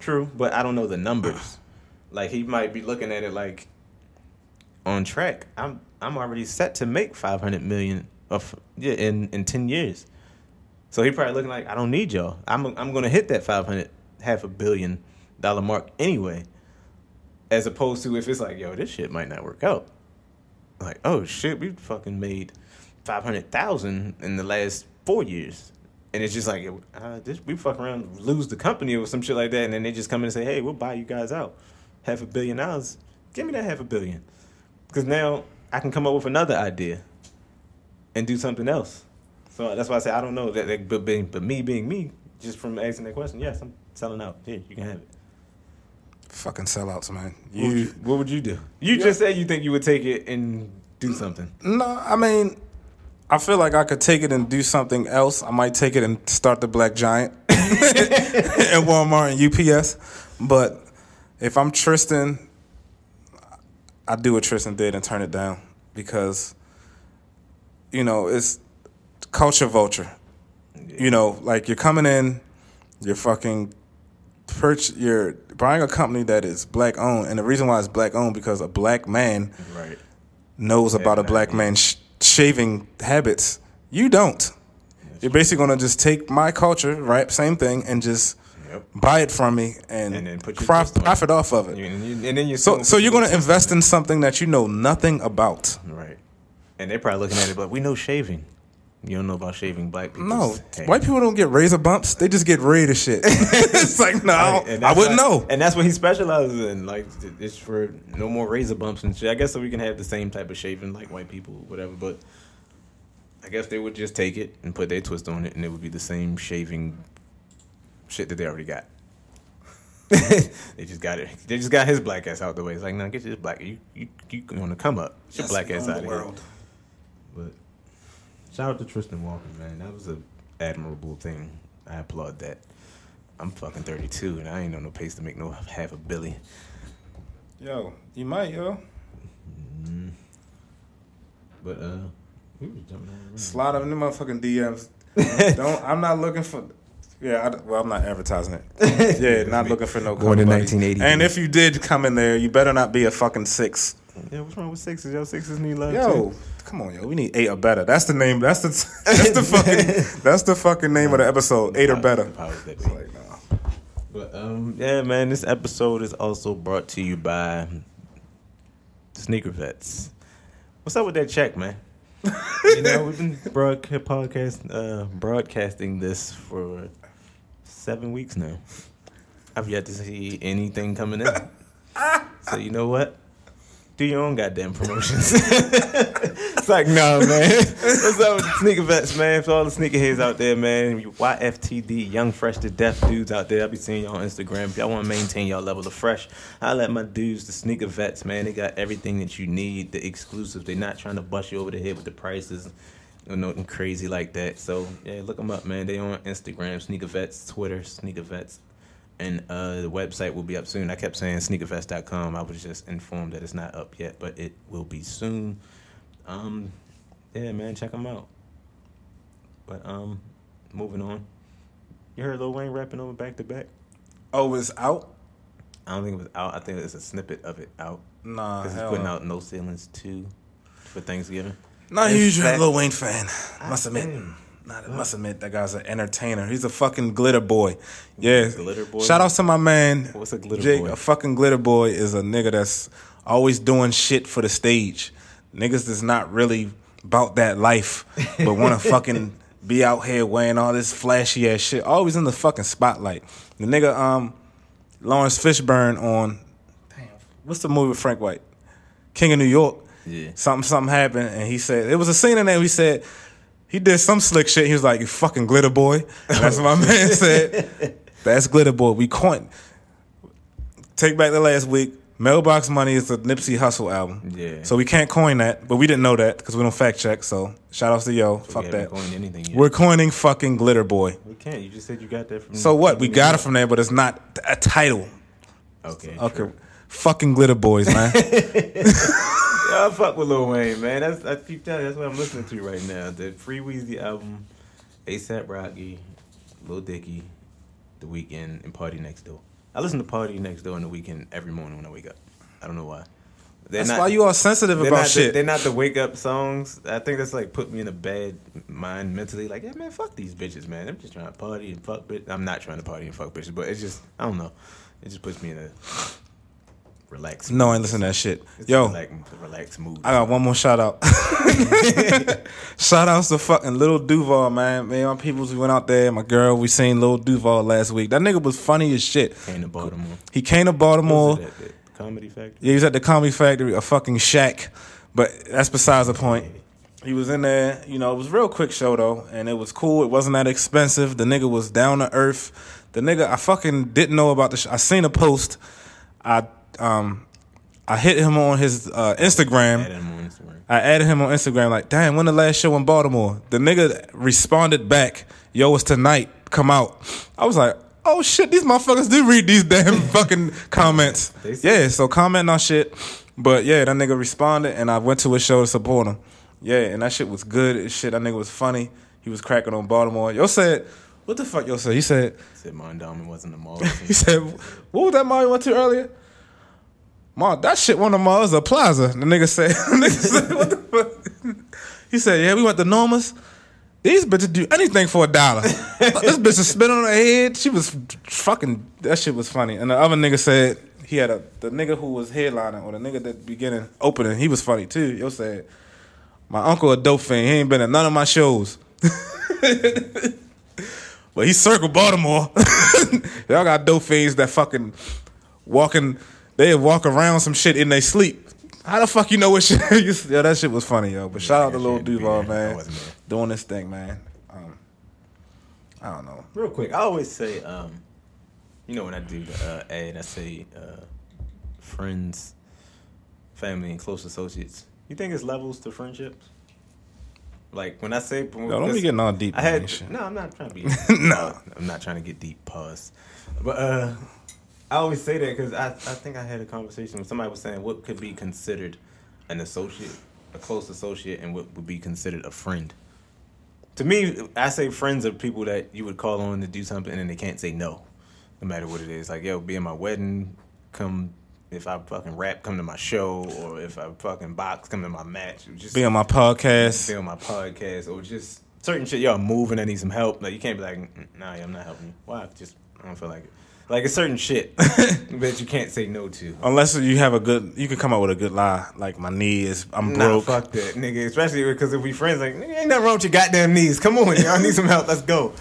True, but I don't know the numbers. Like he might be looking at it like on track. I'm I'm already set to make five hundred million of yeah in in ten years. So he probably looking like I don't need y'all. I'm I'm gonna hit that five hundred half a billion dollar mark anyway. As opposed to if it's like yo this shit might not work out. Like oh shit we fucking made five hundred thousand in the last four years. And it's just like, uh, this, we fuck around, lose the company or some shit like that, and then they just come in and say, "Hey, we'll buy you guys out, half a billion dollars. Give me that half a billion, because now I can come up with another idea and do something else." So that's why I say I don't know that, that but, being, but me being me, just from asking that question, yes, I'm selling out. Here, you can have it. Fucking sellouts, man. What would you, You what would you do? You just said you think you would take it and do something. no, I mean, I feel like I could take it and do something else. I might take it and start the Black Giant <laughs> at Walmart and UPS. But if I'm Tristan, I do what Tristan did and turn it down because, you know, it's culture vulture. You know, like you're coming in, you're fucking perch, you're buying a company that is black owned, and the reason why it's black owned because a black man Right. knows about a black man's sh- shaving habits. You don't. You're basically gonna just take my culture, right? Same thing, and just Yep. buy it from me and, And then put prof- twist on it. profit off of it. And, you, and then you So, so you're gonna invest in something that you know nothing about. Right. And they're probably looking at it, but we know shaving. You don't know about shaving black people. No, white people don't get razor bumps; they just get rid of shit. <laughs> it's like no, I wouldn't know. And that's what he specializes in. Like, it's for no more razor bumps and shit. I guess so we can have the same type of shaving like white people, whatever. But I guess they would just take it and put their twist on it, and it would be the same shaving shit that they already got. <laughs> they just got it. They just got his black ass out the way. It's like, no, get this black. You you you want to come up? Get your black ass out of here. Shout out to Tristan Walker, man. That was an admirable thing. I applaud that. I'm fucking 32 and I ain't on no pace to make no half a billion. Yo, you might, yo. Mm. But uh, we was jumping on Slide in the motherfucking DMs. <laughs> don't. I'm not looking for. Yeah, I, well, I'm not advertising it. <laughs> Yeah, not looking for no. Cover buddy. 1980. And if you did come in there, you better not be a fucking six. Yeah, what's wrong with sixes? Yo, sixes need love Yo, too. Come on, yo. We need eight or better. That's the name. That's the. That's the fucking. That's the fucking name of the episode. Eight or better. The powers that It's be. like, nah. But um, yeah, man, this episode is also brought to you by Sneaker Vets. What's up with that check, man? you know, we've been broadcast podcast uh, broadcasting this for seven weeks now. I've yet to see anything coming in. so you know what? Do your own goddamn promotions. <laughs> It's like, no, man. What's up with the sneaker vets, man? For all the sneakerheads out there, man. YFTD, young, fresh to death dudes out there. I'll be seeing y'all on Instagram. If y'all want to maintain y'all level of fresh, I let my dudes, the sneaker vets, man. They got everything that you need, the exclusives. They're not trying to bust you over the head with the prices or nothing crazy like that. So, yeah, look them up, man. They on Instagram, sneaker vets, Twitter, sneaker vets. And uh, the website will be up soon. I kept saying sneakervets.com. I was just informed that it's not up yet, but it will be soon. Um, yeah, man, check them out. But um, moving on. You heard Lil Wayne rapping over back to back? Oh, it's out? I don't think it was out. I think it's a snippet of it out. Nah, Because he's putting no. out No Ceilings 2 for Thanksgiving. Not In a huge fact- Lil Wayne fan. Must admit. Damn. Not, must admit that guy's an entertainer. He's a fucking glitter boy. Yeah. Glitter boy? Shout out to my man. What's a glitter Jake, boy? A fucking glitter boy is a nigga that's always doing shit for the stage. Niggas that's not really about that life, but want to <laughs> fucking be out here wearing all this flashy ass shit. Always in the fucking spotlight. The nigga, um, Laurence Fishburne on, damn, what's the movie with Frank White? King of New York. Yeah. Something, something happened, and he said it was a scene in there. He said he did some slick shit. He was like, "You fucking glitter boy." And <laughs> that's what my man <laughs> said. That's glitter boy. We coined. Take back the last week. Mailbox Money is the Nipsey Hussle album. Yeah. So we can't coin that, but we didn't know that because we don't fact check. So shout outs to yo. We Fuck that. coined. We're coining fucking glitter boy. we can't. You just said you got that from. So what? We got it from there, but it's not a title. Okay. Okay. true. Fucking glitter boys, man. <laughs> I fuck with Lil Wayne, man. That's I keep telling you, that's what I'm listening to right now. The Free Weezy album, ASAP Rocky, Lil Dicky, The Weeknd, and PartyNextDoor. I listen to PartyNextDoor in the Weeknd every morning when I wake up. I don't know why. They're That's not- why you all sensitive about not shit. The, they're not the wake up songs. I think that's like put me in a bad mind mentally. Like, yeah, man, fuck these bitches, man. I'm just trying to party and fuck bitch. I'm not trying to party and fuck bitches, but it's just I don't know. It just puts me in a relaxed. no, I ain't listen to that shit. It's Yo, relax, relaxed mood. I got one more shout out. <laughs> shout outs to fucking Lil Duval, man. Man, my peoples, we went out there. My girl, we seen Lil Duval last week. That nigga was funny as shit. Came to Baltimore. He came to Baltimore. Was it at, the Comedy Factory. Yeah, he was at the Comedy Factory, a fucking shack. But that's besides the point. He was in there, you know, it was a real quick show though, and it was cool. It wasn't that expensive. The nigga was down to earth. The nigga, I fucking didn't know about the sh- I seen a post. I um I hit him on his uh, Instagram. Add him on Instagram. I added him on Instagram like, damn, when the last show in Baltimore? The nigga responded back, yo, it's tonight. Come out. I was like, oh shit, these motherfuckers do read these damn <laughs> fucking comments. Yeah, so comment on shit. But yeah, that nigga responded and I went to his show to support him. Yeah, and that shit was good as shit. That nigga was funny. He was cracking on Baltimore. Yo said, what the fuck yo said? He said, Said Mondawmin wasn't the mall. <laughs> he said, what was that mall you went to earlier? Ma, that shit one of malls, a plaza. The nigga said, <laughs> the nigga said, what the fuck? He said, yeah, we went to Norma's. These bitches do anything for a dollar. <laughs> this bitch is spit on her head. She was fucking, that shit was funny. And the other nigga said, he had a, the nigga who was headlining, or the nigga that beginning opening, he was funny too. Yo said, my uncle a dope fiend. He ain't been at none of my shows. <laughs> But he circled Baltimore. Y'all got dope fiends that fucking walking. They walk around some shit in their sleep. How the fuck you know what <laughs> shit? yeah, that shit was funny, yo. But shout out to I Lil shouldn't Duval, there. Man, doing this thing, man. Um, I don't know. Real quick, I always say, um, you know, when I do the uh, ad, I say uh, friends, family, and close associates. You think it's levels to friendships? Like when I say, Yo, don't be getting all deep. I had no, I'm not trying to be. <laughs> No. I'm not trying to get deep. Pause. But uh, I always say that because I, I think I had a conversation with somebody was saying what could be considered an associate, a close associate, and what would be considered a friend. To me, I say friends are people that you would call on to do something and they can't say no, no matter what it is. Like yo, be in my wedding, come. If I fucking rap, come to my show, or if I fucking box, come to my match. Just Be on my podcast. be on my podcast or just certain shit. Yo, I'm moving. I need some help. Like you can't be like, "Mm, nah, I'm not helping you. Why? Just I don't feel like it. Like a certain shit <laughs> that you can't say no to. Unless you have a good, you can come up with a good lie. Like my knee is, I'm Nah, broke. fuck that, nigga. Especially because if we friends, like, nigga, ain't nothing wrong with your goddamn knees. Come on, y'all need some help. Let's go.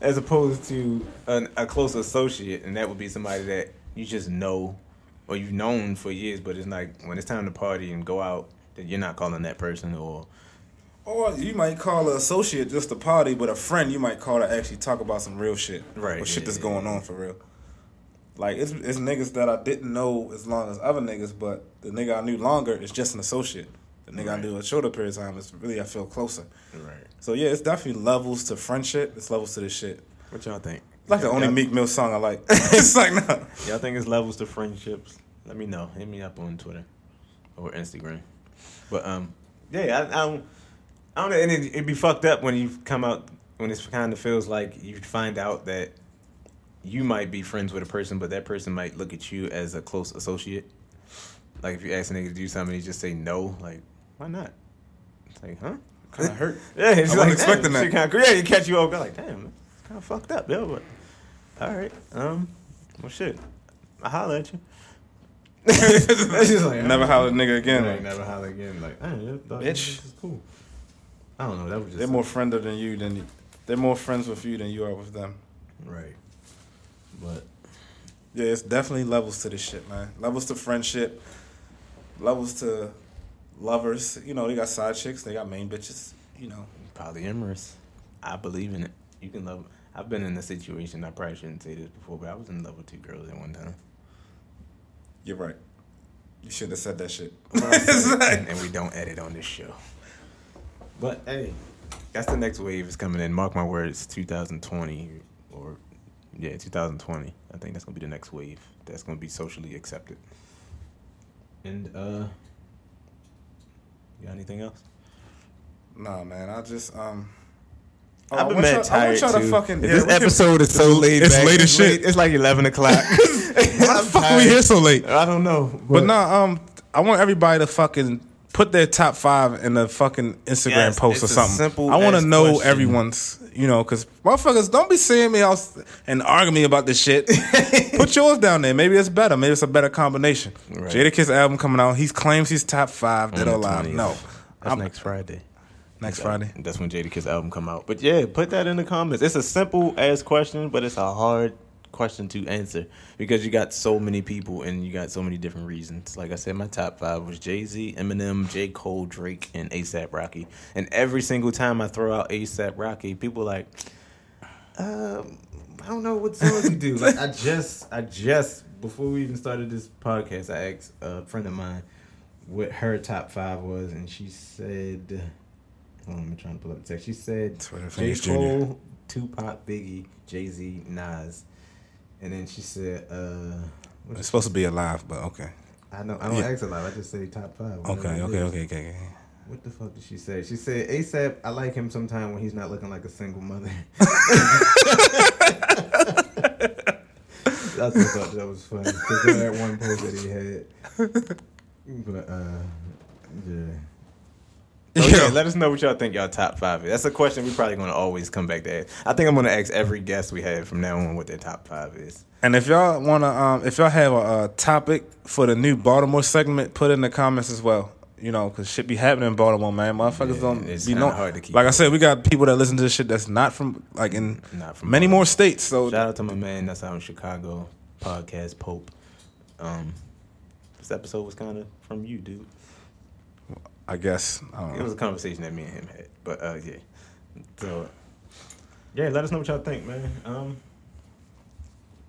As opposed to an, a close associate, and that would be somebody that you just know or you've known for years, but it's like when it's time to party and go out, that you're not calling that person or Or you might call an associate just a party, but a friend you might call to actually talk about some real shit. Right, Or shit that's yeah, going on for real. Like it's it's niggas that I didn't know as long as other niggas, but the nigga I knew longer is just an associate. The nigga I knew a shorter period of time is really I feel closer. Right. So yeah, it's definitely levels to friendship. It's levels to this shit. What y'all think? It's like the only Meek Mill song I like. <laughs> <laughs> it's like no. Y'all think it's levels to friendships? Let me know. Hit me up on Twitter or Instagram. But um, yeah, I, I don't, I don't know. And it, it'd be fucked up when you come out when it kind of feels like you find out that you might be friends with a person, but that person might look at you as a close associate. Like if you ask a nigga to do something, he just say no. Like why not? It's like huh? Kind of <laughs> hurt. Yeah, he's I like, expecting that. Kinda, yeah, you catch you off guard like, damn, it's kind of fucked up, yo. But all right, um, well, shit, I holler at you. <laughs> Like, Never holler at a nigga again. Like, never holler again. Like, yeah, Bitch. this is cool. I don't know. That was just They're more friender than you than you. They're more friends with you than you are with them. right. But Yeah, it's definitely levels to this shit, man. Levels to friendship, levels to lovers. You know, they got side chicks, they got main bitches. You know, polyamorous, I believe in it. You can love. I've been in a situation. I probably shouldn't say this before, but I was in love with two girls at one time. you're right. You shouldn't have said that shit. <laughs> and, and we don't edit on this show. But hey, that's the next wave is coming in. Mark my words, 2020 or yeah, 2020. I think that's gonna be the next wave. That's gonna be socially accepted. And uh, you got anything else? nah, man. I just um. oh, I've been mad tired too. to fucking. Yeah, this episode is so late. it's back. late as shit. late- It's like 11 o'clock. <laughs> Why the fuck are we here so late? I don't know. But no, um, I want everybody to fucking put their top five in the fucking Instagram Yes, post or something. I want to know question. everyone's, you know, because motherfuckers don't be seeing me out and arguing me about this shit. <laughs> put yours down there. Maybe it's better. Maybe it's a better combination. Right. Jadakiss album coming out. He claims he's top five. Dead or alive? 20th. No. That's I'm- next Friday. Next So, Friday. That's when Jadakiss album come out. But yeah, put that in the comments. It's a simple ass question, but it's a hard question to answer because you got so many people and you got so many different reasons. Like I said, my top five was Jay Z, Eminem, J. Cole, Drake, and ASAP Rocky. And every single time I throw out ASAP Rocky, people like, um, I don't know what songs you do. <laughs> Like I just, I just before we even started this podcast, I asked a friend of mine what her top five was, and she said, hold on, I'm trying to pull up the text. She said J. Cole, Tupac, Biggie, Jay Z, Nas, and then she said, uh, It's supposed to be alive, but okay. I know I don't Yeah. ask a lot. I just say top five. Okay, okay, okay, okay, okay. What the fuck did she say? She said ASAP. I like him sometime when he's not looking like a single mother. I just thought that was funny because that one post that he had. But uh, yeah. So <laughs> yeah, let us know what y'all think y'all top five is. That's a question we're probably gonna always come back to ask. I think I'm gonna ask every guest we have from now on what their top five is. And if y'all wanna, um, if y'all have a, a topic for the new Baltimore segment, put it in the comments as well. You know, cause shit be happening in Baltimore, man. Motherfuckers Yeah, don't it's be hard to keep like I said, we got people that listen to this shit that's not from like in Not from many Baltimore. more states. So Shout out to my man that's out in Chicago, podcast Pope. Um, this episode was kind of from you, dude. I guess I don't It was a conversation that me and him had. But uh, yeah. So yeah, let us know what y'all think, man. Um,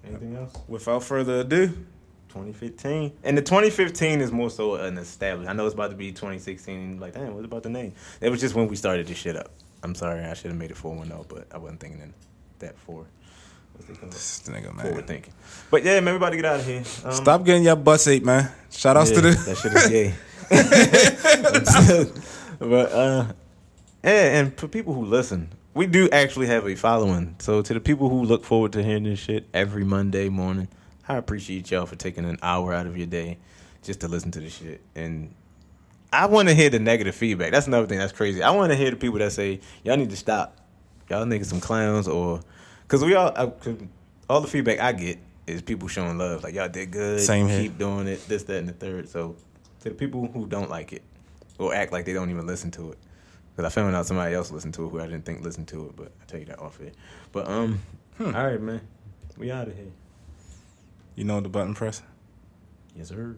anything else? Without further ado, 2015, and the 2015 is more so an established. I know it's about to be 2016. Like, damn, what about the name? It was just when we started this shit up. I'm sorry, I should have made it 410, but I wasn't thinking in that four. What's it called? this nigga Forward man. thinking. But yeah, man, everybody get out of here. Um, Stop getting your butts ate, man. Shout outs yeah, to the. that shit is gay. <laughs> <laughs> but uh, yeah, and for people who listen, we do actually have a following. So to the people who look forward to hearing this shit every Monday morning, I appreciate y'all for taking an hour out of your day just to listen to this shit. And I want to hear the negative feedback. That's another thing that's crazy. I want to hear the people that say y'all need to stop. Y'all niggas some clowns or because we all I, 'cause all the feedback I get is people showing love like y'all did good. Same here. Keep doing it. This, that, and the third. So to the people who don't like it or act like they don't even listen to it, because I found out somebody else listened to it who I didn't think listened to it, but I tell you that off here. But um, all right, man, we out of here. You know the button press. Yes, sir.